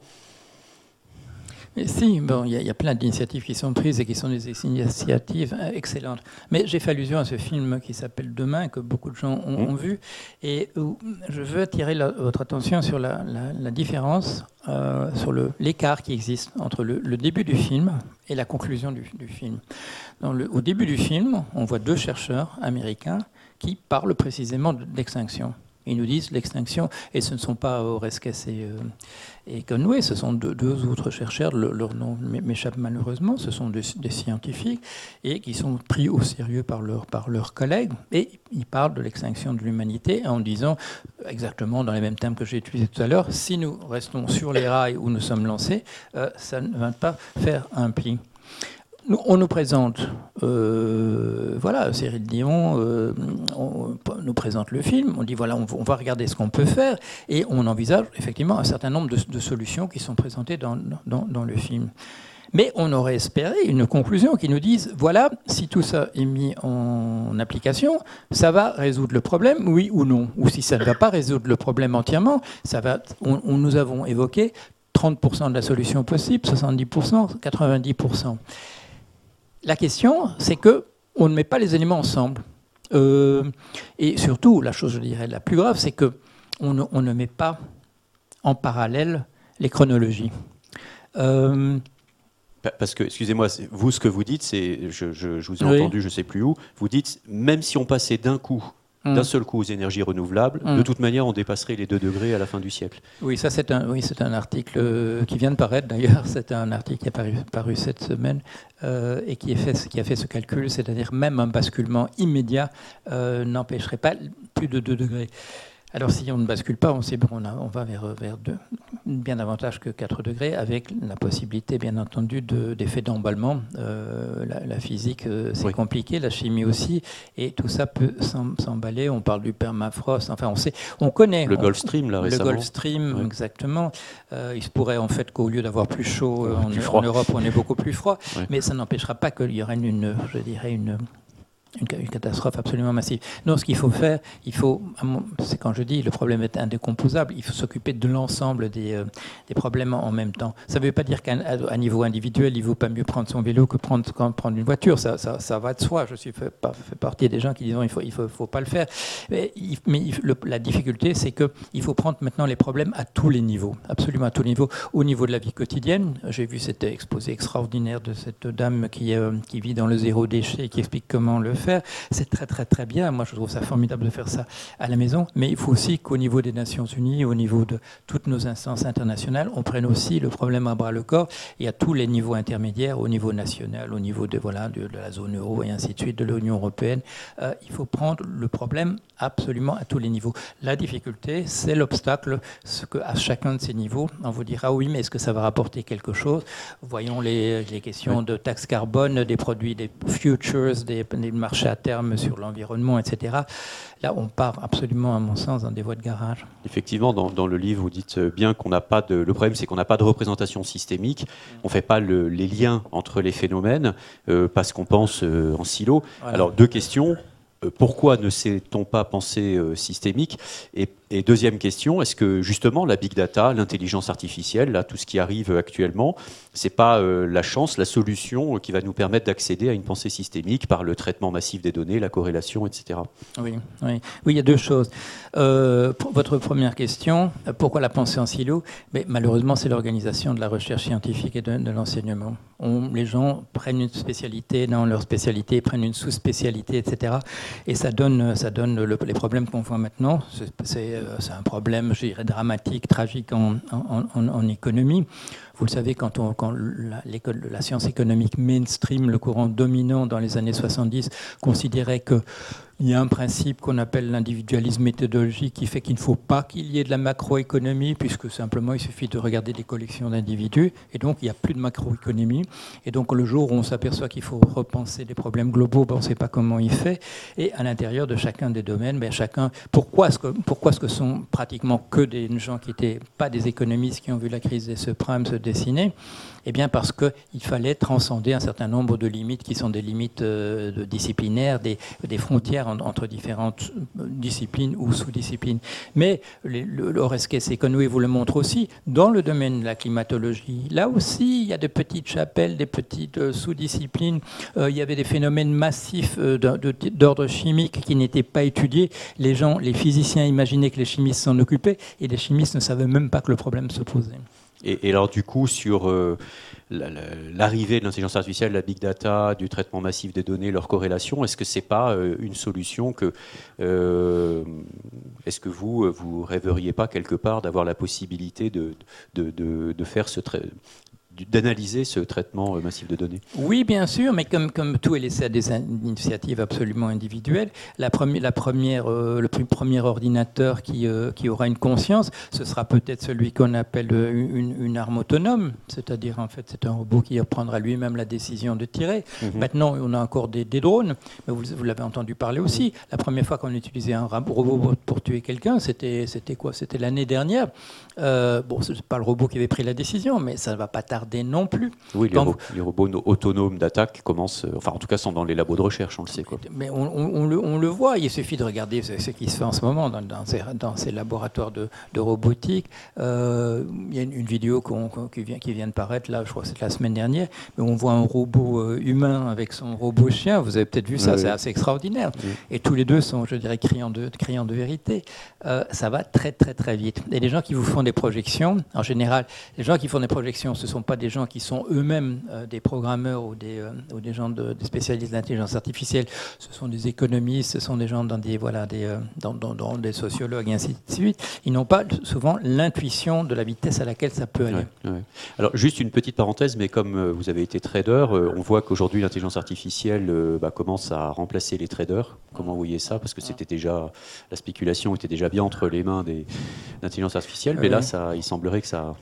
si, bon, il y, a plein d'initiatives qui sont prises et qui sont des initiatives euh, excellentes. Mais j'ai fait allusion à ce film qui s'appelle Demain, que beaucoup de gens ont, mmh. vu, et où je veux attirer votre attention sur la, différence, euh, sur l'écart qui existe entre le, début du film et la conclusion du, film. Dans le, au début du film, on voit deux chercheurs américains qui parlent précisément d'extinction. Ils nous disent l'extinction, et ce ne sont pas Oresques et, et Conway, ce sont deux, autres chercheurs, leur nom m'échappe malheureusement, ce sont des, scientifiques, et qui sont pris au sérieux par, par leurs collègues, et ils parlent de l'extinction de l'humanité en disant, exactement dans les mêmes termes que j'ai utilisés tout à l'heure, si nous restons sur les rails où nous sommes lancés, ça ne va pas faire un pli on nous présente, euh, voilà, Cyril Dion euh, on, nous présente le film, on dit voilà, on, va regarder ce qu'on peut faire, et on envisage effectivement un certain nombre de, solutions qui sont présentées dans, le film. Mais on aurait espéré une conclusion qui nous dise voilà, si tout ça est mis en application, ça va résoudre le problème, oui ou non. Ou si ça ne va pas résoudre le problème entièrement, nous avons évoqué 30% de la solution possible, 70%, 90%. La question, c'est que on ne met pas les éléments ensemble. Euh, et surtout, la chose, je dirais, la plus grave, c'est que on ne, met pas en parallèle les chronologies. Euh, parce que, excusez-moi, vous, ce que vous dites, c'est, je, vous ai entendu, je ne sais plus où, vous dites, même si on passait d'un coup d'un mm. seul coup aux énergies renouvelables, de mm. toute manière, on dépasserait les 2 degrés à la fin du siècle. Oui, ça c'est un, oui, c'est un article euh, qui vient de paraître d'ailleurs. C'est un article qui est paru, paru cette semaine euh, et qui, est fait, qui a fait ce calcul, c'est-à-dire même un basculement immédiat euh, n'empêcherait pas plus de 2 degrés. Alors si on ne bascule pas, on, sait, on, on va vers, vers deux, bien davantage que 4 degrés, avec la possibilité bien entendu d'effets d'emballement. Euh, la, physique, euh, c'est compliqué, la chimie aussi, et tout ça peut s'emballer. On parle du permafrost, enfin on sait, on connaît. Le Gulf Stream, là, récemment. Le Gulf Stream, exactement. Euh, il se pourrait en fait qu'au lieu d'avoir plus chaud en, en, Europe, on est beaucoup plus froid, mais ça n'empêchera pas qu'il y aurait une, je dirais, une une, catastrophe absolument massive. Non, ce qu'il faut faire, il faut, c'est quand je dis le problème est indécomposable, il faut s'occuper de l'ensemble des, euh, des, problèmes en même temps. Ça ne veut pas dire qu'à niveau individuel, il ne vaut pas mieux prendre son vélo que prendre, prendre une voiture. Ça, ça, va de soi. Je suis fait, fait partie des gens qui disent qu'il faut, il faut, faut pas le faire. Mais, mais la difficulté, c'est qu'il faut prendre maintenant les problèmes à tous les niveaux, absolument à tous les niveaux. Au niveau de la vie quotidienne, j'ai vu cet exposé extraordinaire de cette dame qui, euh, qui vit dans le zéro déchet et qui explique comment le faire. C'est très très très bien. Moi, je trouve ça formidable de faire ça à la maison. Mais il faut aussi qu'au niveau des Nations Unies, au niveau de toutes nos instances internationales, on prenne aussi le problème à bras le corps et à tous les niveaux intermédiaires, au niveau national, au niveau de, voilà, de, la zone euro et ainsi de suite, de l'Union européenne. Euh, il faut prendre le problème absolument à tous les niveaux. La difficulté, c'est l'obstacle, ce que à chacun de ces niveaux, on vous dira oui, mais est-ce que ça va rapporter quelque chose? Voyons les, les questions de taxe carbone, des produits, des futures, des, des marchés à terme sur l'environnement, etc. Là, on part absolument, à mon sens, dans des voies de garage. Effectivement, dans, le livre, vous dites bien qu'on n'a pas de. Le problème, c'est qu'on n'a pas de représentation systémique. On ne fait pas les liens entre les phénomènes euh, parce qu'on pense euh, en silo. Alors, deux questions. Euh, pourquoi ne sait-on pas penser systémique? Et et deuxième question, est-ce que justement la big data, l'intelligence artificielle, tout ce qui arrive actuellement, c'est pas euh, la chance, la solution qui va nous permettre d'accéder à une pensée systémique par le traitement massif des données, la corrélation, etc. Oui, oui. oui il y a deux choses. Euh, votre première question, pourquoi la pensée en silo? Mais malheureusement, c'est l'organisation de la recherche scientifique et de, l'enseignement. les gens prennent une spécialité dans leur spécialité, prennent une sous-spécialité, etc. Et ça donne, ça donne les problèmes qu'on voit maintenant. Euh, c'est un problème, je dramatique, tragique en, économie. Vous le savez, quand, on, quand la, science économique mainstream, le courant dominant dans les années 70, considérait que il y a un principe qu'on appelle l'individualisme méthodologique qui fait qu'il ne faut pas qu'il y ait de la macroéconomie, puisque simplement il suffit de regarder des collections d'individus, et donc il n'y a plus de macroéconomie. Et donc le jour où on s'aperçoit qu'il faut repenser des problèmes globaux, ben, on ne sait pas comment il fait. Et à l'intérieur de chacun des domaines, ben, chacun, pourquoi est-ce que, pourquoi est-ce que sont pratiquement que des gens qui n'étaient pas des économistes qui ont vu la crise des subprimes se dessiner? Eh bien parce qu'il fallait transcender un certain nombre de limites qui sont des limites euh, disciplinaires, des frontières entre différentes euh, disciplines ou sous-disciplines. Mais le, le Oresques et Conway vous le montre aussi, dans le domaine de la climatologie, là aussi, il y a de petites chapelles, des petites euh, sous-disciplines. il y avait des phénomènes massifs d'ordre chimique qui n'étaient pas étudiés. Les gens, les physiciens imaginaient que les chimistes s'en occupaient et les chimistes ne savaient même pas que le problème se posait. Et, alors du coup, sur l'arrivée de l'intelligence artificielle, la big data, du traitement massif des données, leur corrélation, est-ce que c'est pas une solution que est-ce que vous vous rêveriez pas quelque part d'avoir la possibilité de, de, de, de faire ce, d'analyser ce traitement euh, massif de données Oui, bien sûr, mais comme, comme tout est laissé à des initiatives absolument individuelles, la, première, la première, euh, le premier ordinateur qui, euh, qui, aura une conscience, ce sera peut-être celui qu'on appelle une, arme autonome, c'est-à-dire en fait c'est un robot qui prendra lui-même la décision de tirer. Mhm. Maintenant, on a encore des, drones, mais vous, vous l'avez entendu parler aussi. La première fois qu'on utilisait un robot pour tuer quelqu'un, c'était quoi? C'était l'année dernière. bon, ce n'est pas le robot qui avait pris la décision, mais ça ne va pas tarder non plus. Oui, les, robots autonomes d'attaque commencent, euh, enfin en tout cas sont dans les labos de recherche, on le sait. Quoi. Mais on, le, voit, il suffit de regarder ce, qui se fait en ce moment dans, ces, dans ces, laboratoires de, robotique. Euh, il y a une, vidéo qui, vient, qui, vient, de paraître, là, je crois que c'est la semaine dernière, mais on voit un robot euh, humain avec son robot chien, vous avez peut-être vu ça, c'est assez extraordinaire. Et tous les deux sont, je dirais, criants de, criants de vérité. ça va très très très vite. Et les gens qui vous font des projections, en général, les gens qui font des projections, ce ne sont pas des gens qui sont eux-mêmes euh, des programmeurs ou des, euh, ou des gens de, des spécialistes de l'intelligence artificielle. Ce sont des économistes, ce sont des gens dans des, voilà, des, euh, dans, dans, des sociologues et ainsi de suite. Ils n'ont pas souvent l'intuition de la vitesse à laquelle ça peut aller. Alors, juste une petite parenthèse, mais comme vous avez été trader, on voit qu'aujourd'hui l'intelligence artificielle bah, commence à remplacer les traders. Comment vous voyez ça? Parce que c'était déjà la spéculation était déjà bien entre les mains des l'intelligence artificielle, mais là, ça, il semblerait que ça.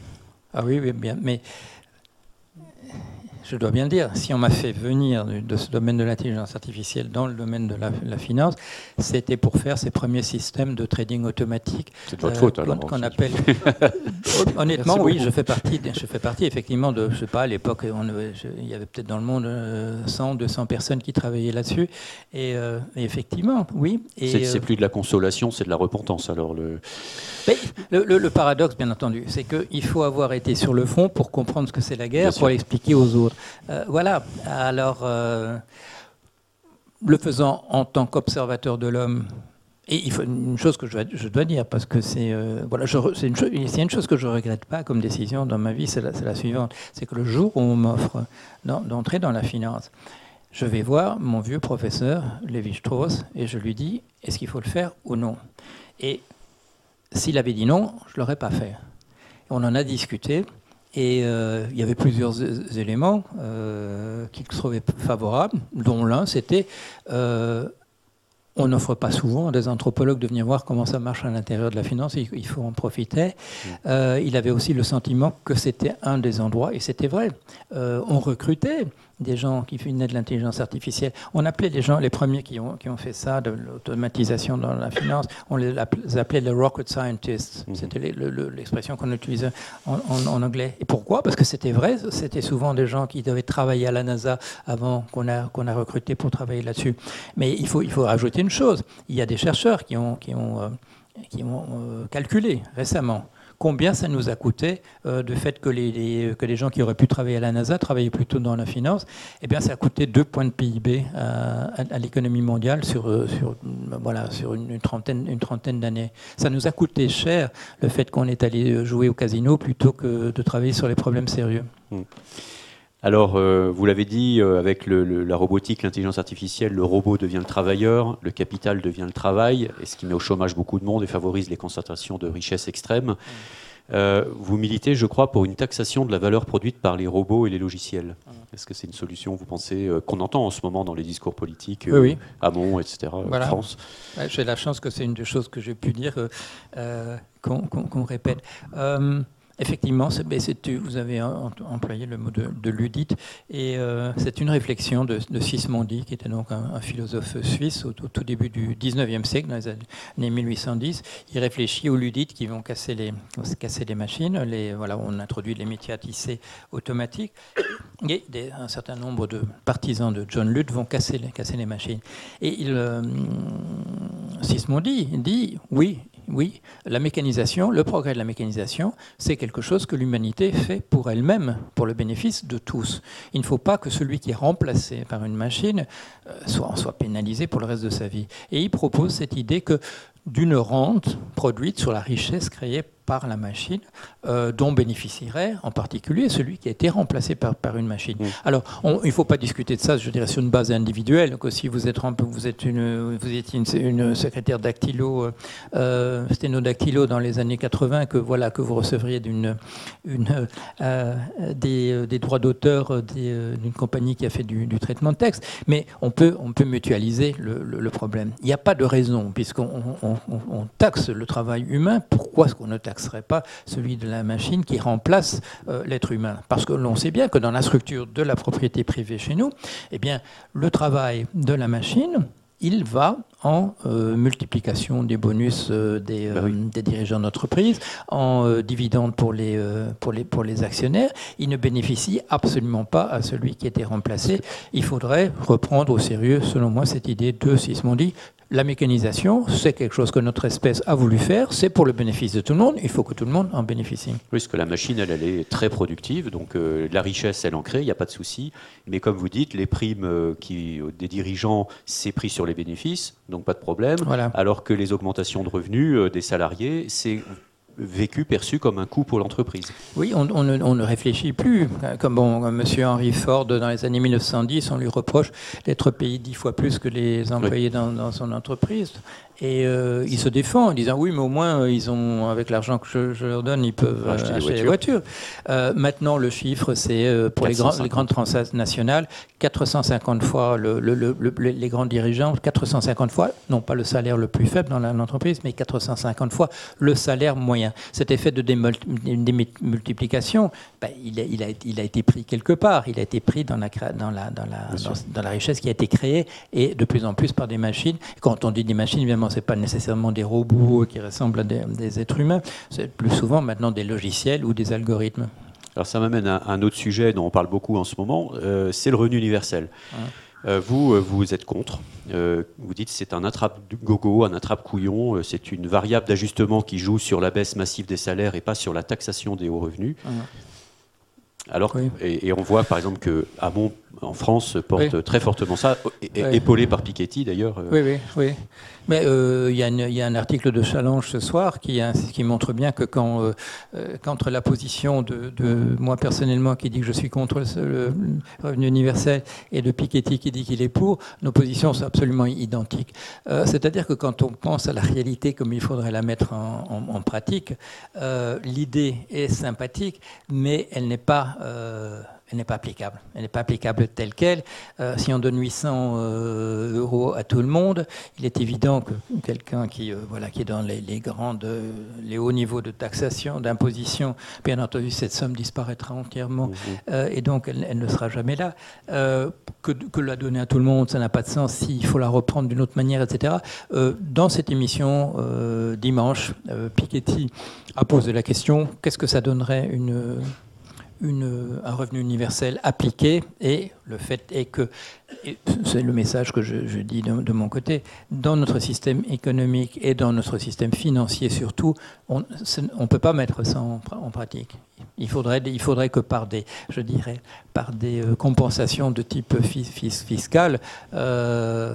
Ah oui, oui bien. Mais je dois bien le dire, si on m'a fait venir de, ce domaine de l'intelligence artificielle dans le domaine de la, finance, c'était pour faire ces premiers systèmes de trading automatique. C'est de votre faute euh, alors. Qu'on appelle. Honnêtement, oui, je fais partie. Je fais partie effectivement de. Je sais pas, à l'époque, il y avait peut-être dans le monde 100, euh, 200 personnes qui travaillaient là-dessus, et, euh, effectivement, oui. C'est plus de la consolation, c'est de la repentance alors le. le, paradoxe, bien entendu, c'est qu'il faut avoir été sur le front pour comprendre ce que c'est la guerre, pour l'expliquer aux autres. Euh, voilà. Alors, euh, le faisant en tant qu'observateur de l'homme, et il faut une chose que je dois, dire, parce que c'est euh, voilà, une, chose que je ne regrette pas comme décision dans ma vie, c'est la, la, suivante. C'est que le jour où on m'offre d'entrer dans la finance, je vais voir mon vieux professeur, Lévi-Strauss, et je lui dis, est-ce qu'il faut le faire ou non? Et s'il avait dit non, je ne l'aurais pas fait. On en a discuté, et euh, il y avait plusieurs éléments euh, qu'il trouvait favorables, dont l'un, c'était euh, on n'offre pas souvent à des anthropologues de venir voir comment ça marche à l'intérieur de la finance, il faut en profiter. Mmh. il avait aussi le sentiment que c'était un des endroits, et c'était vrai, on recrutait des gens qui venaient de l'intelligence artificielle. On appelait les gens, les premiers qui ont, qui ont fait ça, de l'automatisation dans la finance, on les appelait les rocket scientists. Mhm. C'était l'expression qu'on utilisait en, anglais. Et pourquoi? Parce que c'était vrai, c'était souvent des gens qui devaient travailler à la NASA avant qu'on a, qu'on a recruté pour travailler là-dessus. Mais il faut, il faut rajouter une chose, il y a des chercheurs qui ont, qui ont, euh, qui ont euh, calculé récemment combien ça nous a coûté euh, de fait que les, que les gens qui auraient pu travailler à la NASA travaillaient plutôt dans la finance. Eh bien, ça a coûté deux points de PIB à, l'économie mondiale sur, euh, sur, voilà, sur une, trentaine, une trentaine d'années. Ça nous a coûté cher le fait qu'on est allé jouer au casino plutôt que de travailler sur les problèmes sérieux. Mmh. Alors, euh, vous l'avez dit, avec la robotique, l'intelligence artificielle, le robot devient le travailleur, le capital devient le travail, et ce qui met au chômage beaucoup de monde et favorise les concentrations de richesses extrêmes. Euh, vous militez, je crois, pour une taxation de la valeur produite par les robots et les logiciels. Est-ce que c'est une solution, vous pensez, euh, qu'on entend en ce moment dans les discours politiques, oui, oui. Hamon, etc., en France J'ai la chance que c'est une des choses que j'ai pu dire, qu'on répète. Effectivement, vous avez employé le mot de, ludite, et euh, c'est une réflexion de, Sismondi, qui était donc un, philosophe suisse au, tout début du 19e siècle, dans les années 1810. Il réfléchit aux ludites qui vont casser les, casser les machines. Les, voilà, on introduit les métiers à tisser automatiques, et un certain nombre de partisans de John Ludd vont casser les, casser les machines. Et il, euh, Sismondi dit, oui, oui, la mécanisation, le progrès de la mécanisation, c'est quelque chose que l'humanité fait pour elle-même, pour le bénéfice de tous. Il ne faut pas que celui qui est remplacé par une machine euh, soit, soit pénalisé pour le reste de sa vie. Et il propose cette idée que d'une rente produite sur la richesse créée par la machine, euh, dont bénéficierait en particulier celui qui a été remplacé par, par une machine. Alors, on- il ne faut pas discuter de ça, je dirais, sur une base individuelle. Donc, si vous êtes, vous êtes une, vous étiez une, une secrétaire dactylo, euh, sténodactylo dans les années 80, que voilà que vous recevriez d'une, une, euh, des, des droits d'auteur d'une compagnie qui a fait du, du traitement de texte. Mais on peut, on peut mutualiser le, le- le problème. Il n'y a pas de raison, puisqu'on on, on- on taxe le travail humain. Pourquoi est-ce qu'on ne taxerait pas celui de la machine qui remplace euh, l'être humain? Parce que l'on sait bien que dans la structure de la propriété privée chez nous, eh bien, le travail de la machine, il va en euh, multiplication des bonus euh, des, oui. des dirigeants d'entreprise, en dividendes pour les, pour, les, pour les actionnaires. Il ne bénéficie absolument pas à celui qui était remplacé. Il faudrait reprendre au sérieux, selon moi, cette idée de Sismondi. La mécanisation, c'est quelque chose que notre espèce a voulu faire, c'est pour le bénéfice de tout le monde, il faut que tout le monde en bénéficie. Oui, parce que la machine, elle, elle est très productive, donc euh, la richesse, elle en crée, il n'y a pas de souci. Mais comme vous dites, les primes euh, qui, des dirigeants, c'est pris sur les bénéfices, donc pas de problème. Voilà. Alors que les augmentations de revenus euh, des salariés, c'est vécu, perçu comme un coût pour l'entreprise. Oui, on, on ne, on ne réfléchit plus. Comme bon, M. Henry Ford, dans les années 1910, on lui reproche d'être payé dix fois plus que les employés dans, dans son entreprise. Et euh, il se défend en disant oui, mais au moins, euh, ils ont, avec l'argent que je, je leur donne, ils peuvent euh, Acheter acheter, des des voitures. Euh, maintenant, le chiffre, c'est euh, pour les, grands- 450. les grandes transnationales, 450 fois le- le- le- le- les grands dirigeants, 450 fois, non pas le salaire le plus faible dans l'entreprise, mais 450 fois le salaire moyen. Cet effet de démul- démultiplication, ben, il, a, il a été- il a été pris quelque part. Il a été pris dans la, créa- dans, la, dans, la, sûr. dans, dans la richesse qui a été créée et de plus en plus par des machines. Quand on dit des machines, évidemment, c'est pas nécessairement des robots qui ressemblent à des, des êtres humains. C'est plus souvent maintenant des logiciels ou des algorithmes. Alors ça m'amène à un autre sujet dont on parle beaucoup en ce moment, euh, c'est le revenu universel. Ouais. Euh, vous, euh, vous êtes contre. Euh, vous dites que c'est un attrape-gogo, un attrape-couillon. euh, c'est une variable d'ajustement qui joue sur la baisse massive des salaires et pas sur la taxation des hauts revenus. Ouais. Alors, Oui. et, et on voit par exemple que Hamon, en France, porte Oui. très fortement ça, Oui. épaulé par Piketty d'ailleurs. euh, Oui, oui, oui. Mais euh, il y, a y un article de Challenge ce soir qui, montre bien que quand, euh, euh, qu'entre la position de, de moi personnellement qui dit que je suis contre le, revenu universel et de Piketty qui dit qu'il est pour, nos positions sont absolument identiques. Euh, c'est-à-dire que quand on pense à la réalité comme il faudrait la mettre en, en- en pratique, l'idée est sympathique, mais elle n'est pas... elle n'est pas applicable. Elle n'est pas applicable telle qu'elle. Euh, si on donne 800 euh, euros à tout le monde, il est évident que quelqu'un qui, euh, voilà, qui est dans les, les grandes, les hauts niveaux de taxation, d'imposition, bien entendu, cette somme disparaîtra entièrement euh, et donc elle, elle ne sera jamais là. Que, que la donner à tout le monde, ça n'a pas de sens. S'il faut la reprendre d'une autre manière, etc. Dans cette émission dimanche, Piketty a posé la question qu'est-ce que ça donnerait une un revenu universel appliqué et le fait est que, c'est le message que je, dis de, mon côté, dans notre système économique et dans notre système financier surtout, on ne peut pas mettre ça en, pra- en pratique. Il faudrait, il faudrait que par des, je dirais, par des euh, compensations de type fis- fis- fiscal, euh,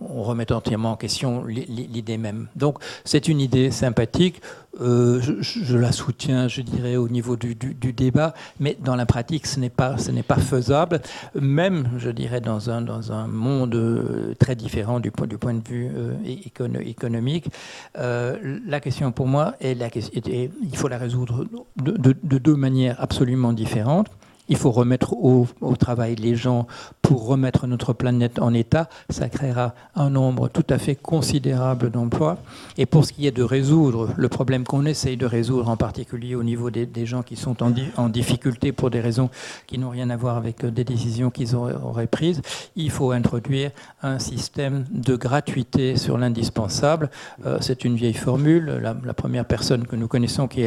on remette entièrement en question l'i- l'i- l'idée même. Donc c'est une idée sympathique. Euh, je, la soutiens, je dirais, au niveau du, du- débat, mais dans la pratique, ce n'est pas, ce n'est pas faisable, même, je dirais, dans un, dans un monde euh, très différent du point, du point de vue euh, économique. Euh, la question pour moi, est la, est- il faut la résoudre de, de- de deux manières absolument différentes. Il faut remettre au, au travail les gens pour remettre notre planète en état. Ça créera un nombre tout à fait considérable d'emplois. Et pour ce qui est de résoudre le problème qu'on essaye de résoudre, en particulier au niveau des, gens qui sont en, di- en difficulté pour des raisons qui n'ont rien à voir avec euh, des décisions qu'ils auraient, prises, il faut introduire un système de gratuité sur l'indispensable. Euh, C'est une vieille formule. La, première personne que nous connaissons qui,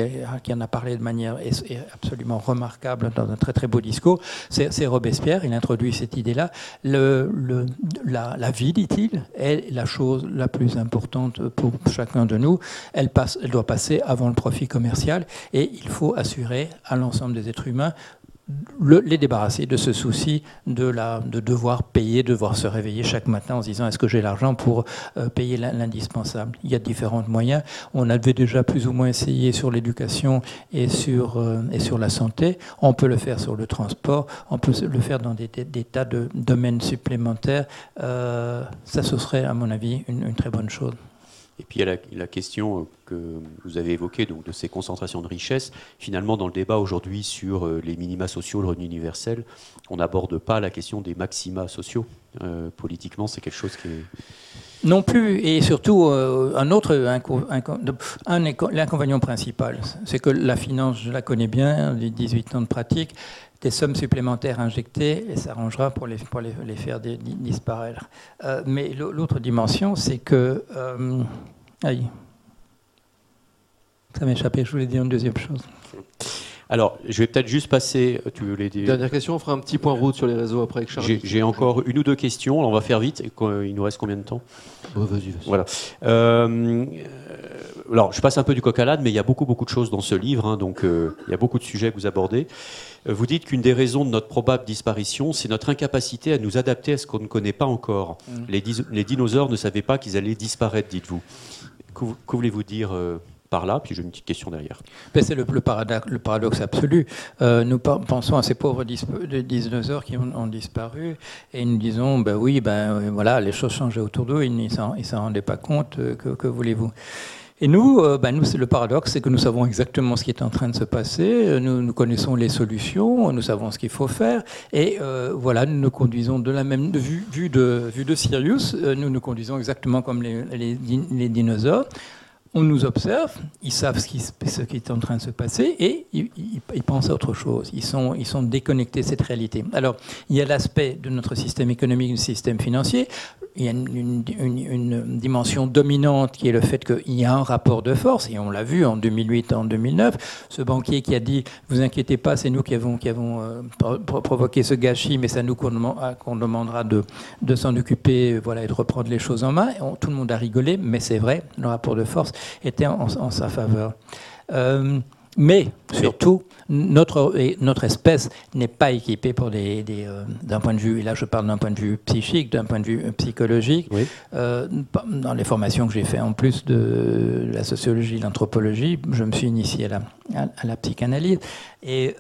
en a parlé de manière absolument remarquable dans un très très beau discours, c'est Robespierre. Il introduit cette le- la, vie, dit-il, est la chose la plus importante pour chacun de nous. Elle doit passer avant le profit commercial et il faut assurer à l'ensemble des êtres humains les débarrasser de ce souci de, la, de devoir payer, de devoir se réveiller chaque matin en se disant est-ce que j'ai l'argent pour euh, payer l'indispensable? Il y a différents moyens. On avait déjà plus ou moins essayé sur l'éducation et, sur euh, la santé. On peut le faire sur le transport, on peut le faire dans des, tas de domaines supplémentaires. Euh, ça, ce serait, à mon avis, une très bonne chose. Et puis il y a la, question euh, que vous avez évoquée donc, de ces concentrations de richesses. Finalement, dans le débat aujourd'hui sur euh, les minima sociaux, le revenu universel, on n'aborde pas la question des maxima sociaux. Euh, politiquement, c'est quelque chose qui est... Non plus, et surtout, un autre l'inconvénient principal, c'est que la finance, je la connais bien, les 18 ans de pratique, des sommes supplémentaires injectées et ça arrangera pour les, pour les, faire disparaître. Euh, mais l'autre dimension, c'est que... Euh, aïe, ça m'a échappé, je voulais dire une deuxième chose. Alors, je vais peut-être juste passer. Tu voulais dire... Dernière question, on fera un petit point route sur les réseaux après avec Charles. J'ai encore une ou deux questions. on va faire vite. Il nous reste combien de temps? Vas-y, vas-y. Voilà. Euh, alors, je passe un peu du coq à l'âne, mais il y a beaucoup, beaucoup de choses dans ce livre. Hein, donc, il y a beaucoup de sujets que vous abordez. Vous dites qu'une des raisons de notre probable disparition, c'est notre incapacité à nous adapter à ce qu'on ne connaît pas encore. Mm. Les, dinosaures ne savaient pas qu'ils allaient disparaître, dites-vous. Que, voulez-vous dire euh, par là? Puis j'ai une petite question derrière. Ben, c'est le, paradoxe, absolu. Euh, nous pensons à ces pauvres dinosaures qui ont, disparu et nous disons, ben oui, ben euh, voilà, les choses changeaient autour d'eux, ils ne s'en rendaient pas compte. que, que voulez-vous? Et nous, euh, ben nous c'est le paradoxe, c'est que nous savons exactement ce qui est en train de se passer, nous, nous connaissons les solutions, nous savons ce qu'il faut faire, et euh, voilà, nous nous conduisons de la même vue, de, vue de Sirius, euh, nous nous conduisons exactement comme les, les, les dinosaures on nous observe, ils savent ce qui, est en train de se passer et ils, pensent à autre chose. Ils sont, déconnectés de cette réalité. Alors, il y a l'aspect de notre système économique, du système financier. Il y a une, dimension dominante qui est le fait qu'il y a un rapport de force, et on l'a vu en 2008, en 2009. Ce banquier qui a dit Vous inquiétez pas, c'est nous qui avons, euh, provoqué ce gâchis, mais c'est à nous qu'on demandera de, s'en occuper et de reprendre les choses en main. tout le monde a rigolé, mais c'est vrai, le rapport de force était en, sa faveur. Euh, mais surtout, notre, notre espèce n'est pas équipée pour des, euh, d'un point de vue, et là je parle d'un point de vue psychique, d'un point de vue psychologique. Euh, dans les formations que j'ai fait en plus de la sociologie, l'anthropologie, je me suis initié à la, à, la psychanalyse. Et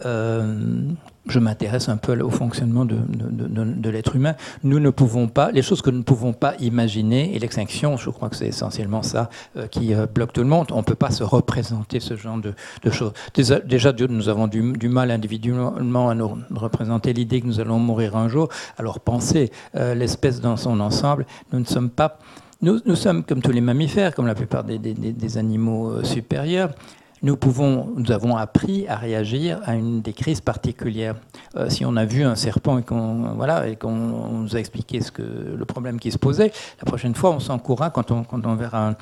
je m'intéresse un peu au fonctionnement de, de, l'être humain. Nous ne pouvons pas, les choses que nous ne pouvons pas imaginer, et l'extinction, je crois que c'est essentiellement ça euh, qui euh, bloque tout le monde, on ne peut pas se représenter ce genre de, choses. Déjà, nous avons du, mal individuellement à nous représenter l'idée que nous allons mourir un jour. Alors pensez euh, l'espèce dans son ensemble, nous ne sommes pas... Nous, nous, sommes comme tous les mammifères, comme la plupart des, des animaux supérieurs nous, pouvons, nous avons appris à réagir à une des crises particulières. Euh, si on a vu un serpent et qu'on voilà, et qu'on nous a expliqué ce que, le problème qui se posait, la prochaine fois, on s'encourra quand on, quand on verra un,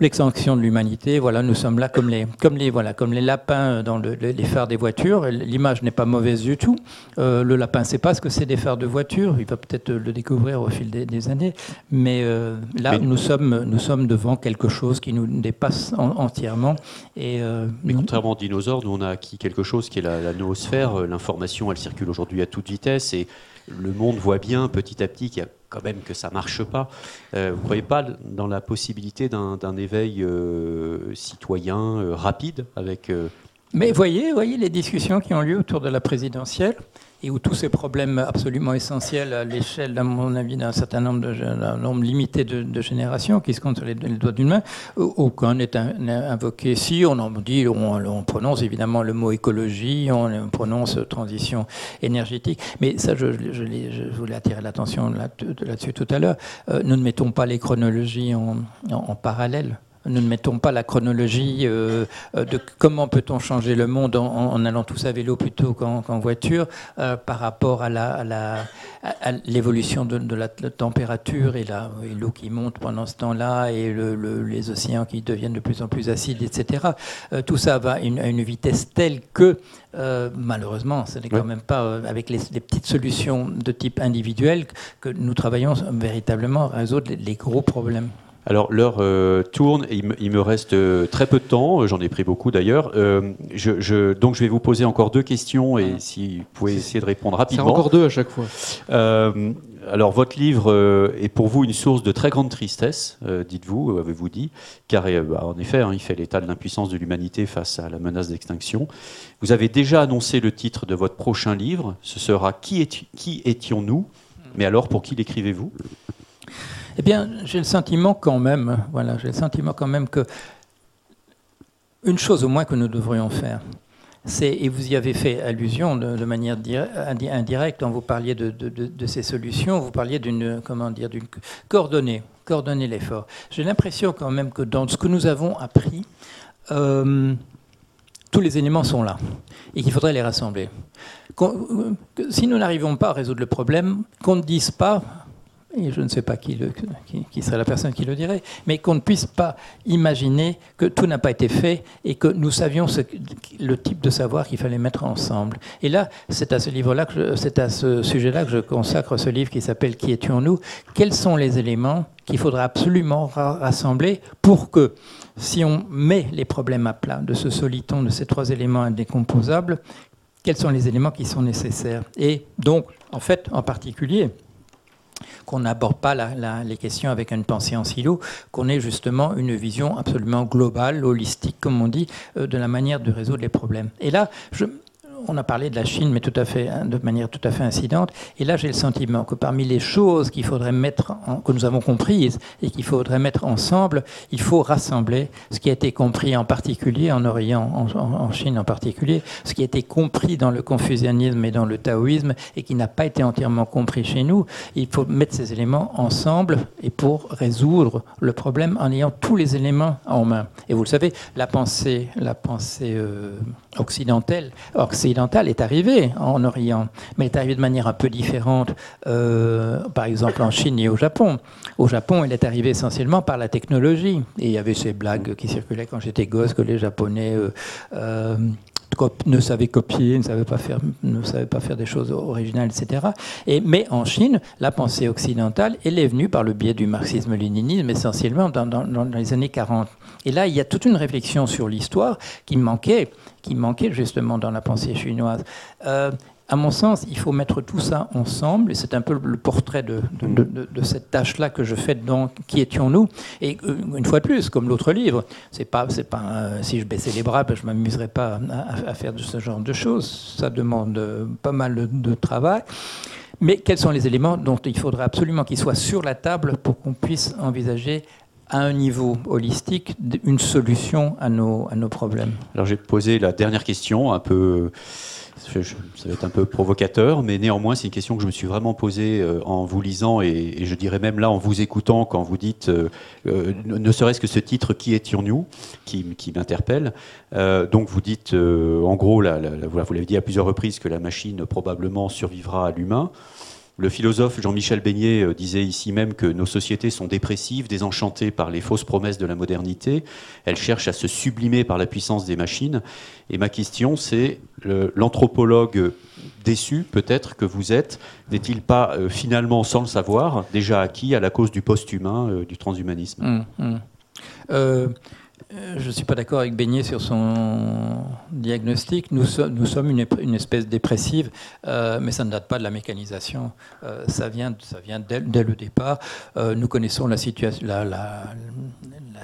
l'extinction de l'humanité. Voilà, nous sommes là comme les, comme les, voilà, comme les lapins dans les phares des voitures. L'image n'est pas mauvaise du tout. Euh, le lapin ne sait pas ce que c'est des phares de voiture. Il va peut-être le découvrir au fil des, années. Mais euh, là, nous, sommes, nous sommes devant quelque chose qui nous dépasse entièrement. Et, euh, Mais contrairement aux dinosaures, nous, on a acquis quelque chose qui est la, la noosphère. L'information, elle circule aujourd'hui à toute vitesse. Et le monde voit bien petit à petit qu'il y a quand même que ça marche pas. Euh, vous ne croyez pas dans la possibilité d'un éveil euh, citoyen euh, rapide avec Mais voyez, voyez les discussions qui ont lieu autour de la présidentielle et où tous ces problèmes absolument essentiels à l'échelle, à mon avis, d'un certain nombre, de, nombre limité de, générations qui se comptent sur les, doigts d'une main, aucun n'est invoqué. Si on en dit, on, prononce évidemment le mot écologie, on prononce transition énergétique, mais ça, je, voulais attirer l'attention là-dessus tout à l'heure. Euh, nous ne mettons pas les chronologies en parallèle. Nous ne mettons pas la chronologie euh, euh, de comment peut-on changer le monde en, allant tous à vélo plutôt qu'en voiture euh, par rapport à l'évolution de, de, la, température et l'eau qui monte pendant ce temps-là et les océans qui deviennent de plus en plus acides, etc. tout ça va à une, vitesse telle que malheureusement, ce n'est quand même pas avec les, petites solutions de type individuel que nous travaillons véritablement à résoudre les gros problèmes. Alors l'heure euh, tourne, et il, me, reste euh, très peu de temps, j'en ai pris beaucoup d'ailleurs. Euh, je, donc je vais vous poser encore deux questions et si vous pouvez essayer de répondre rapidement. C'est encore deux à chaque fois. alors votre livre est pour vous une source de très grande tristesse, dites-vous, avez-vous dit, car bah, en effet, hein, il fait l'état de l'impuissance de l'humanité face à la menace d'extinction. Vous avez déjà annoncé le titre de votre prochain livre, ce sera Qui, qui étions-nous? Mais alors pour qui l'écrivez-vous? Eh bien, j'ai le sentiment quand même, voilà, j'ai le sentiment quand même que une chose au moins que nous devrions faire, c'est, et vous y avez fait allusion de, manière indirecte quand vous parliez de, ces solutions, vous parliez d'une, comment dire, d'une coordonnée, coordonner l'effort. J'ai l'impression quand même que dans ce que nous avons appris, euh, tous les éléments sont là et qu'il faudrait les rassembler. Si nous n'arrivons pas à résoudre le problème, qu'on ne dise pas, et je ne sais pas qui, serait la personne qui le dirait, mais qu'on ne puisse pas imaginer que tout n'a pas été fait et que nous savions le type de savoir qu'il fallait mettre ensemble. Et là, c'est à ce livre-là, c'est à ce sujet-là que je consacre ce livre qui s'appelle Qui étions-nous? Quels sont les éléments qu'il faudra absolument rassembler pour que, si on met les problèmes à plat de ce soliton, de ces trois éléments indécomposables, quels sont les éléments qui sont nécessaires? Et donc, en fait, en particulier, qu'on n'aborde pas les questions avec une pensée en silo, qu'on ait justement une vision absolument globale, holistique, comme on dit, euh, de la manière de résoudre les problèmes. Et là, je, on a parlé de la Chine, mais tout à fait, hein, de manière tout à fait incidente. Et là, j'ai le sentiment que parmi les choses qu'il faudrait mettre, que nous avons comprises et qu'il faudrait mettre ensemble, il faut rassembler ce qui a été compris en particulier en Orient, en, Chine en particulier, ce qui a été compris dans le confucianisme et dans le taoïsme et qui n'a pas été entièrement compris chez nous. Il faut mettre ces éléments ensemble et pour résoudre le problème en ayant tous les éléments en main. Et vous le savez, la pensée, la pensée euh, occidentale, occidentale est arrivée en Orient, mais est arrivée de manière un peu différente, euh, par exemple en Chine et au Japon. Au Japon, elle est arrivée essentiellement par la technologie. Et il y avait ces blagues qui circulaient quand j'étais gosse que les Japonais euh, euh, ne savaient copier, ne savaient pas faire, ne savaient pas faire des choses originales, etc. Et, mais en Chine, la pensée occidentale, elle est venue par le biais du marxisme-léninisme, essentiellement dans, dans, les années 40. Et là, il y a toute une réflexion sur l'histoire qui manquait, qui manquait justement dans la pensée chinoise. Euh, à mon sens, il faut mettre tout ça ensemble, et c'est un peu le portrait de, cette tâche-là que je fais dans Qui étions-nous? Et euh, une fois de plus, comme l'autre livre, c'est pas, c'est pas, si je baissais les bras, ben, je m'amuserais pas à, faire de ce genre de choses. Ça demande euh, pas mal de travail. Mais quels sont les éléments dont il faudrait absolument qu'ils soient sur la table pour qu'on puisse envisager à un niveau holistique une solution à nos, à nos problèmes? Alors j'ai posé la dernière question, un peu ça va être un peu provocateur, mais néanmoins, c'est une question que je me suis vraiment posée euh, en vous lisant et, je dirais même là en vous écoutant quand vous dites, euh, euh, ne serait-ce que ce titre Qui étions-nous qui, qui m'interpelle. donc vous dites, en gros, vous l'avez dit à plusieurs reprises, que la machine probablement survivra à l'humain. Le philosophe Jean-Michel Beignet euh, disait ici même que nos sociétés sont dépressives, désenchantées par les fausses promesses de la modernité. Elles cherchent à se sublimer par la puissance des machines. Et ma question, c'est l'anthropologue déçu peut-être que vous êtes, n'est-il pas euh, finalement, sans le savoir, déjà acquis à la cause du post-humain, euh, du transhumanisme? Hum, hum. Je ne suis pas d'accord avec Beignet sur son diagnostic. Nous, sommes une, espèce dépressive, euh, mais ça ne date pas de la mécanisation. Euh, ça vient, ça vient dès, le départ. Euh, nous connaissons la, situation,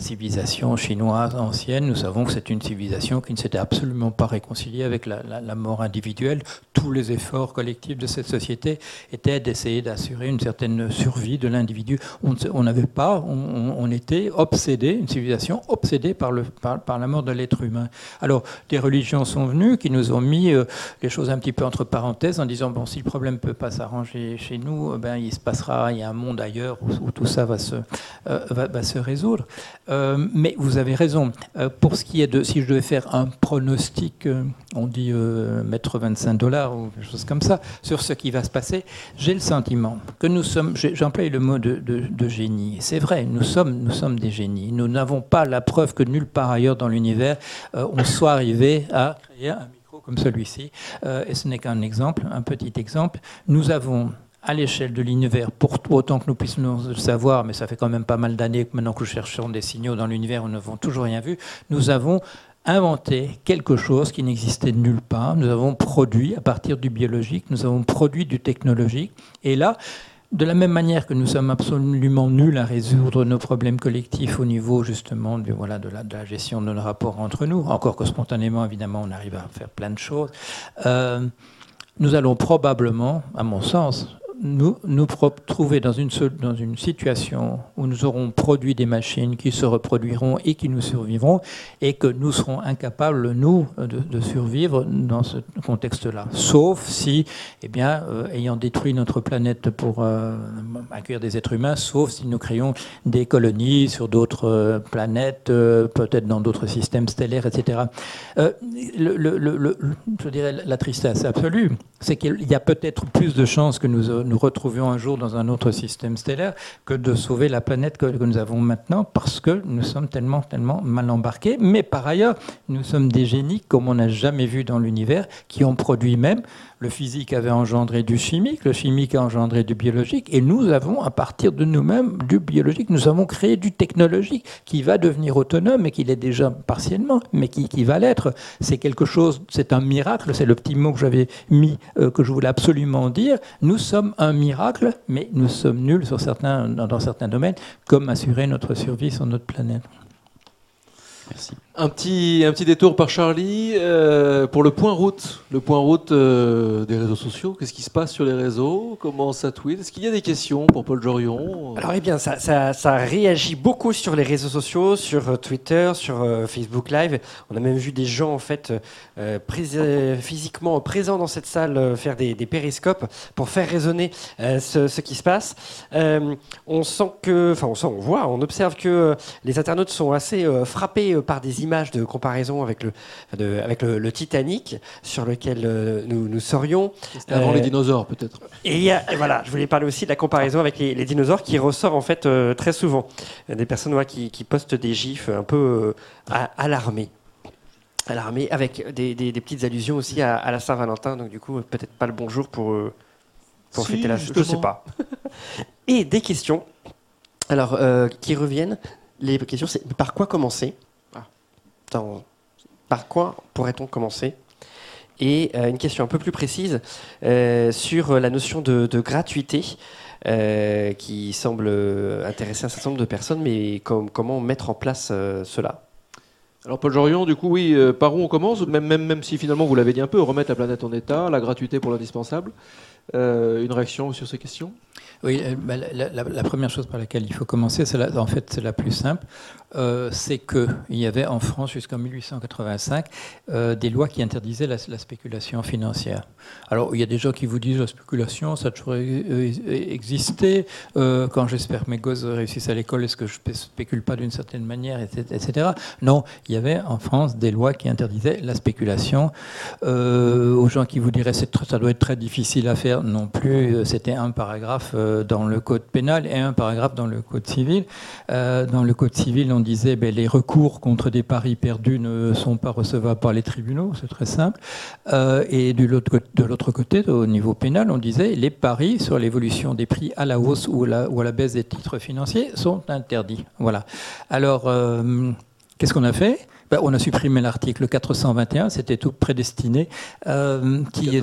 civilisation chinoise ancienne. Nous savons que c'est une civilisation qui ne s'était absolument pas réconciliée avec la, mort individuelle. Tous les efforts collectifs de cette société étaient d'essayer d'assurer une certaine survie de l'individu. On n'avait pas, on, était obsédé, une civilisation obsédée par, le, par, la mort de l'être humain. Alors, des religions sont venues qui nous ont mis euh, les choses un petit peu entre parenthèses en disant bon, si le problème ne peut pas s'arranger chez nous, euh, ben, il se passera, il y a un monde ailleurs où, tout ça va se, euh, va, se résoudre. Mais vous avez raison. pour ce qui est de, si je devais faire un pronostic, on dit mettre 25 dollars ou quelque chose comme ça, sur ce qui va se passer, j'ai le sentiment que nous sommes, j'emploie le mot de, de, génie. C'est vrai, nous sommes, nous sommes des génies. Nous n'avons pas la preuve que nulle part ailleurs dans l'univers euh, on soit arrivé à créer un micro comme celui-ci. Euh, et ce n'est qu'un exemple, un petit exemple. Nous avons à l'échelle de l'univers, pour autant que nous puissions le savoir, mais ça fait quand même pas mal d'années que maintenant que nous cherchons des signaux dans l'univers, nous n'avons toujours rien vu, nous avons inventé quelque chose qui n'existait nulle part. Nous avons produit à partir du biologique, nous avons produit du technologique. Et là, de la même manière que nous sommes absolument nuls à résoudre nos problèmes collectifs au niveau justement de, voilà, de, la, gestion de nos rapports entre nous, encore que spontanément évidemment on arrive à faire plein de choses, euh, nous allons probablement, à mon sens, nous, nous trouver dans une, dans une situation où nous aurons produit des machines qui se reproduiront et qui nous survivront, et que nous serons incapables, nous, de, survivre dans ce contexte-là. Sauf si, eh bien, euh, ayant détruit notre planète pour euh, accueillir des êtres humains, sauf si nous créons des colonies sur d'autres euh, planètes, peut-être dans d'autres systèmes stellaires, etc. Je dirais la tristesse absolue, c'est qu'il y a peut-être plus de chances que nous nous retrouvions un jour dans un autre système stellaire que de sauver la planète que, nous avons maintenant parce que nous sommes tellement, tellement mal embarqués. Mais par ailleurs, nous sommes des génies comme on n'a jamais vu dans l'univers qui ont produit même le physique avait engendré du chimique, le chimique a engendré du biologique, et nous avons, à partir de nous-mêmes, du biologique, nous avons créé du technologique qui va devenir autonome et qui l'est déjà partiellement, mais qui, qui va l'être. C'est quelque chose, c'est un miracle, c'est le petit mot que j'avais mis, euh, que je voulais absolument dire. Nous sommes un miracle, mais nous sommes nuls certains, dans certains domaines, comme assurer notre survie sur notre planète. Merci. Un petit, un petit détour par Charlie euh, pour le point route. Le point route euh, des réseaux sociaux. Qu'est-ce qui se passe sur les réseaux? Comment ça tweet? Est-ce qu'il y a des questions pour Paul Jorion? Alors, eh bien, ça, ça, réagit beaucoup sur les réseaux sociaux, sur euh, Twitter, sur Facebook Live. On a même vu des gens, en fait, physiquement présents dans cette salle faire des, périscopes pour faire résonner ce, qui se passe. on sent que, enfin, on on voit, on observe que les internautes sont assez frappés par des images image de comparaison avec le, avec le, Titanic sur lequel euh, nous, nous serions. avant les euh, dinosaures, peut-être. Et, voilà, je voulais parler aussi de la comparaison avec les, dinosaures qui ressort en fait euh, très souvent. Des personnes qui, qui, postent des gifs un peu alarmés à l'armée, avec des, des, petites allusions aussi à, la Saint-Valentin. Donc du coup, peut-être pas le bonjour pour, pour fêter la... Je sais pas. Et des questions, alors, qui reviennent. Les questions, c'est par quoi commencer? Par quoi pourrait-on commencer? Et euh, une question un peu plus précise euh, sur la notion de, gratuité. Euh, qui semble intéresser un certain nombre de personnes, mais comment mettre en place cela? Alors Paul Jorion, du coup, oui, par où on commence? Même, même, même si finalement vous l'avez dit un peu, remettre la planète en état, la gratuité pour l'indispensable. une réaction sur ces questions? Oui, euh, bah, la, première chose par laquelle il faut commencer, en fait, c'est la plus simple, euh, c'est qu'il y avait en France jusqu'en 1885 euh, des lois qui interdisaient la, spéculation financière. Alors, il y a des gens qui vous disent la spéculation, ça a toujours existé. quand j'espère que mes gosses réussissent à l'école, est-ce que je ne spécule pas d'une certaine manière, etc. Non, il y avait en France des lois qui interdisaient la spéculation. aux gens qui vous diraient que ça doit être très difficile à faire, non plus. C'était un paragraphe euh, dans le code pénal et un paragraphe dans le code civil. Euh, dans le code civil, on disait que ben, les recours contre des paris perdus ne sont pas recevables par les tribunaux, c'est très simple. Euh, et de l'autre côté, au niveau pénal, on disait les paris sur l'évolution des prix à la hausse ou à la, baisse des titres financiers sont interdits. Voilà. Alors, qu'est-ce qu'on a fait? Ben, on a supprimé l'article 421, c'était tout prédestiné, euh, qui,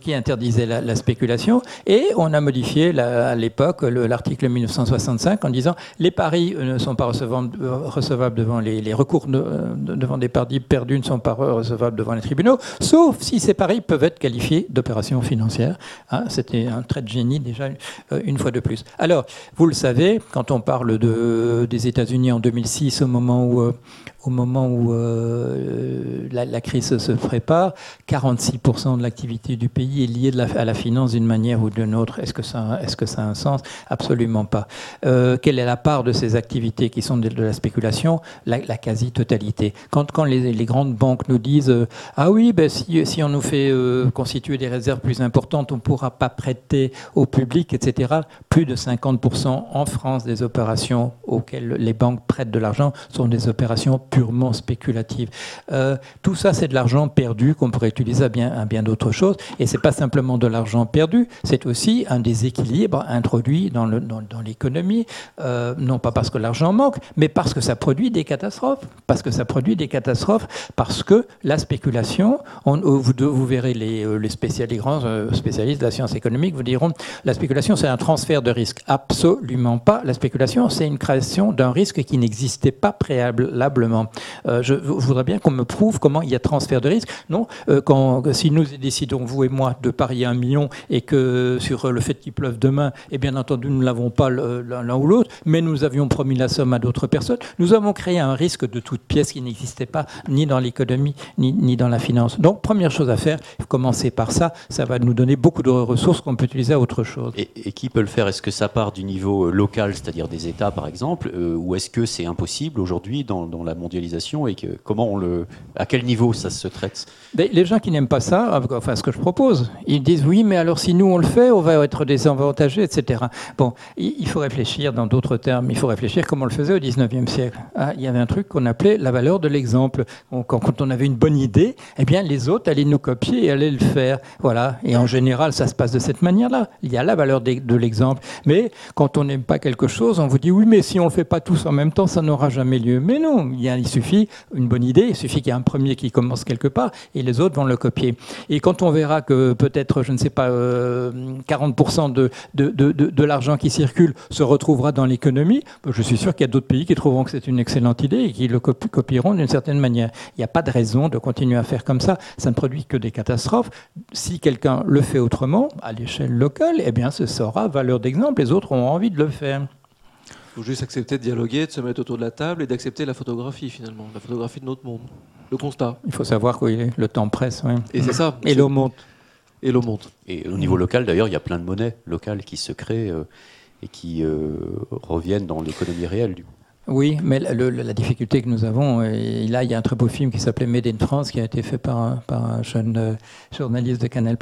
qui, interdisait la, spéculation. Et on a modifié à l'époque l'article 1965 en disant les paris ne sont pas recevables, devant les, recours devant des paris perdus ne sont pas recevables devant les tribunaux, sauf si ces paris peuvent être qualifiés d'opérations financières. Hein, c'était un trait de génie déjà euh, une fois de plus. Alors, vous le savez, quand on parle de, des États-Unis en 2006, au moment où, euh, au moment où euh, la, crise se prépare, 46% de l'activité du pays est liée à la finance d'une manière ou d'une autre. Est-ce que, ça, est que ça a un sens? Absolument pas. Euh, quelle est la part de ces activités qui sont de, la spéculation? La, quasi-totalité. Quand, les, grandes banques nous disent euh, Ah oui, ben, si, si, on nous fait constituer des réserves plus importantes, on ne pourra pas prêter au public, etc. Plus de 50% en France des opérations auxquelles les banques prêtent de l'argent sont des opérations purement spéculative. Euh, tout ça, c'est de l'argent perdu qu'on pourrait utiliser à bien, d'autres choses. Et c'est pas simplement de l'argent perdu, c'est aussi un déséquilibre introduit dans, l'économie, euh, non pas parce que l'argent manque, mais parce que ça produit des catastrophes. Parce que ça produit des catastrophes, parce que la spéculation, on, vous, verrez les, les grands spécialistes de la science économique vous diront, la spéculation, c'est un transfert de risque. Absolument pas. La spéculation, c'est une création d'un risque qui n'existait pas préalablement. Euh, je voudrais bien qu'on me prouve comment il y a transfert de risque. Non, euh, quand, si nous décidons, vous et moi, de parier un million et que sur le fait qu'il pleuve demain, et bien entendu, nous ne l'avons pas l'un ou l'autre, mais nous avions promis la somme à d'autres personnes, nous avons créé un risque de toute pièce qui n'existait pas ni dans l'économie ni, dans la finance. Donc, première chose à faire, commencer par ça, ça va nous donner beaucoup de ressources qu'on peut utiliser à autre chose. Et, qui peut le faire? Est-ce que ça part du niveau local, c'est-à-dire des États par exemple, euh, ou est-ce que c'est impossible aujourd'hui dans, la et comment on le, à quel niveau ça se traite Les gens qui n'aiment pas ça, enfin ce que je propose, ils disent oui, mais alors si nous on le fait, on va être désavantagés, etc. Bon, il faut réfléchir dans d'autres termes. Il faut réfléchir comme on le faisait au 19e siècle. Ah, il y avait un truc qu'on appelait la valeur de l'exemple. Quand, on avait une bonne idée, eh bien les autres allaient nous copier et allaient le faire. Voilà. Et en général, ça se passe de cette manière-là. Il y a la valeur de l'exemple. Mais quand on n'aime pas quelque chose, on vous dit oui, mais si on le fait pas tous en même temps, ça n'aura jamais lieu. Mais non, il, il suffit une bonne idée, il suffit qu'il y ait un premier qui commence quelque part et les autres vont le copier. Et quand on verra que peut-être, je ne sais pas, 40% euh, de, de, de, de l'argent qui circule se retrouvera dans l'économie, ben, je suis sûr qu'il y a d'autres pays qui trouveront que c'est une excellente idée et qui le copieront d'une certaine manière. Il n'y a pas de raison de continuer à faire comme ça. Ça ne produit que des catastrophes. Si quelqu'un le fait autrement, à l'échelle locale, eh bien, ce sera valeur d'exemple. Les autres ont envie de le faire. Il faut juste accepter de dialoguer, de se mettre autour de la table et d'accepter la photographie finalement, la photographie de notre monde, le constat. Il faut savoir est, le temps presse. Oui. Et c'est ça. Et l'eau monte. Et l'eau monte. Et au niveau local d'ailleurs, il y a plein de monnaies locales qui se créent euh, et qui euh, reviennent dans l'économie réelle du coup. Oui, mais la difficulté que nous avons, et là il y a un très beau film qui s'appelait Made in France, qui a été fait par un, par un jeune euh, journaliste de Canal+,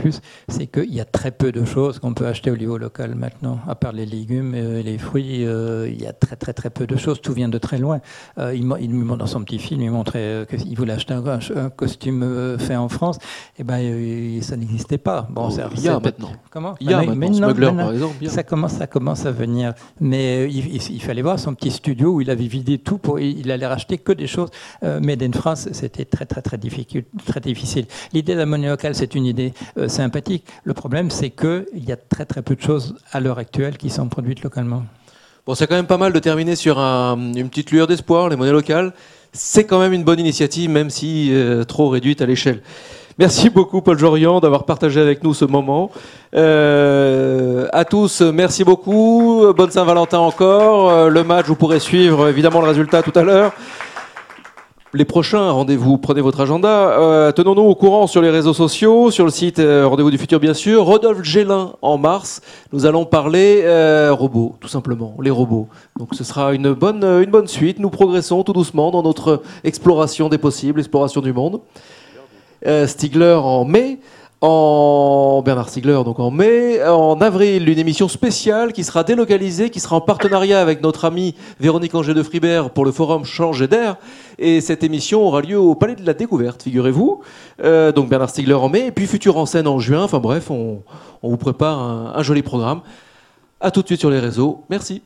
c'est qu'il y a très peu de choses qu'on peut acheter au niveau local maintenant, à part les légumes et les fruits, euh, il y a très très très peu de choses, tout vient de très loin. Euh, il, il, dans son petit film, il montrait qu'il voulait acheter un, costume fait en France, et ben ça n'existait pas. Bon, oh, il y a maintenant. Comment Il y a maintenant, Smuggler, par exemple. Ça commence, ça commence à venir, mais il, il, fallait voir son petit studio où il il avait vidé tout, pour, il allait racheter que des choses euh, made in France. C'était très, très, très difficile. Très difficile. L'idée de la monnaie locale, c'est une idée euh, sympathique. Le problème, c'est qu'il y a très, très peu de choses à l'heure actuelle qui sont produites localement. Bon, c'est quand même pas mal de terminer sur une petite lueur d'espoir, les monnaies locales. C'est quand même une bonne initiative, même si euh, trop réduite à l'échelle. Merci beaucoup Paul Jorian d'avoir partagé avec nous ce moment. Euh, à tous, merci beaucoup. Bonne Saint-Valentin encore. Euh, le match, vous pourrez suivre évidemment le résultat tout à l'heure. Les prochains rendez-vous, prenez votre agenda. Euh, tenons-nous au courant sur les réseaux sociaux, sur le site Rendez-vous du futur bien sûr. Rodolphe Gélin en mars, nous allons parler robots, tout simplement, les robots. Donc ce sera une bonne, une bonne suite. Nous progressons tout doucement dans notre exploration des possibles, exploration du monde. Euh, Stigler en mai. En Bernard Stiegler, donc en mai, en avril, une émission spéciale qui sera délocalisée, qui sera en partenariat avec notre amie Véronique Angers de Fribert pour le forum Changer d'air. Et cette émission aura lieu au Palais de la Découverte, figurez-vous. Euh, donc Bernard Stiegler en mai, et puis Futur en scène en juin. Enfin bref, on, vous prépare un, un joli programme. À tout de suite sur les réseaux. Merci.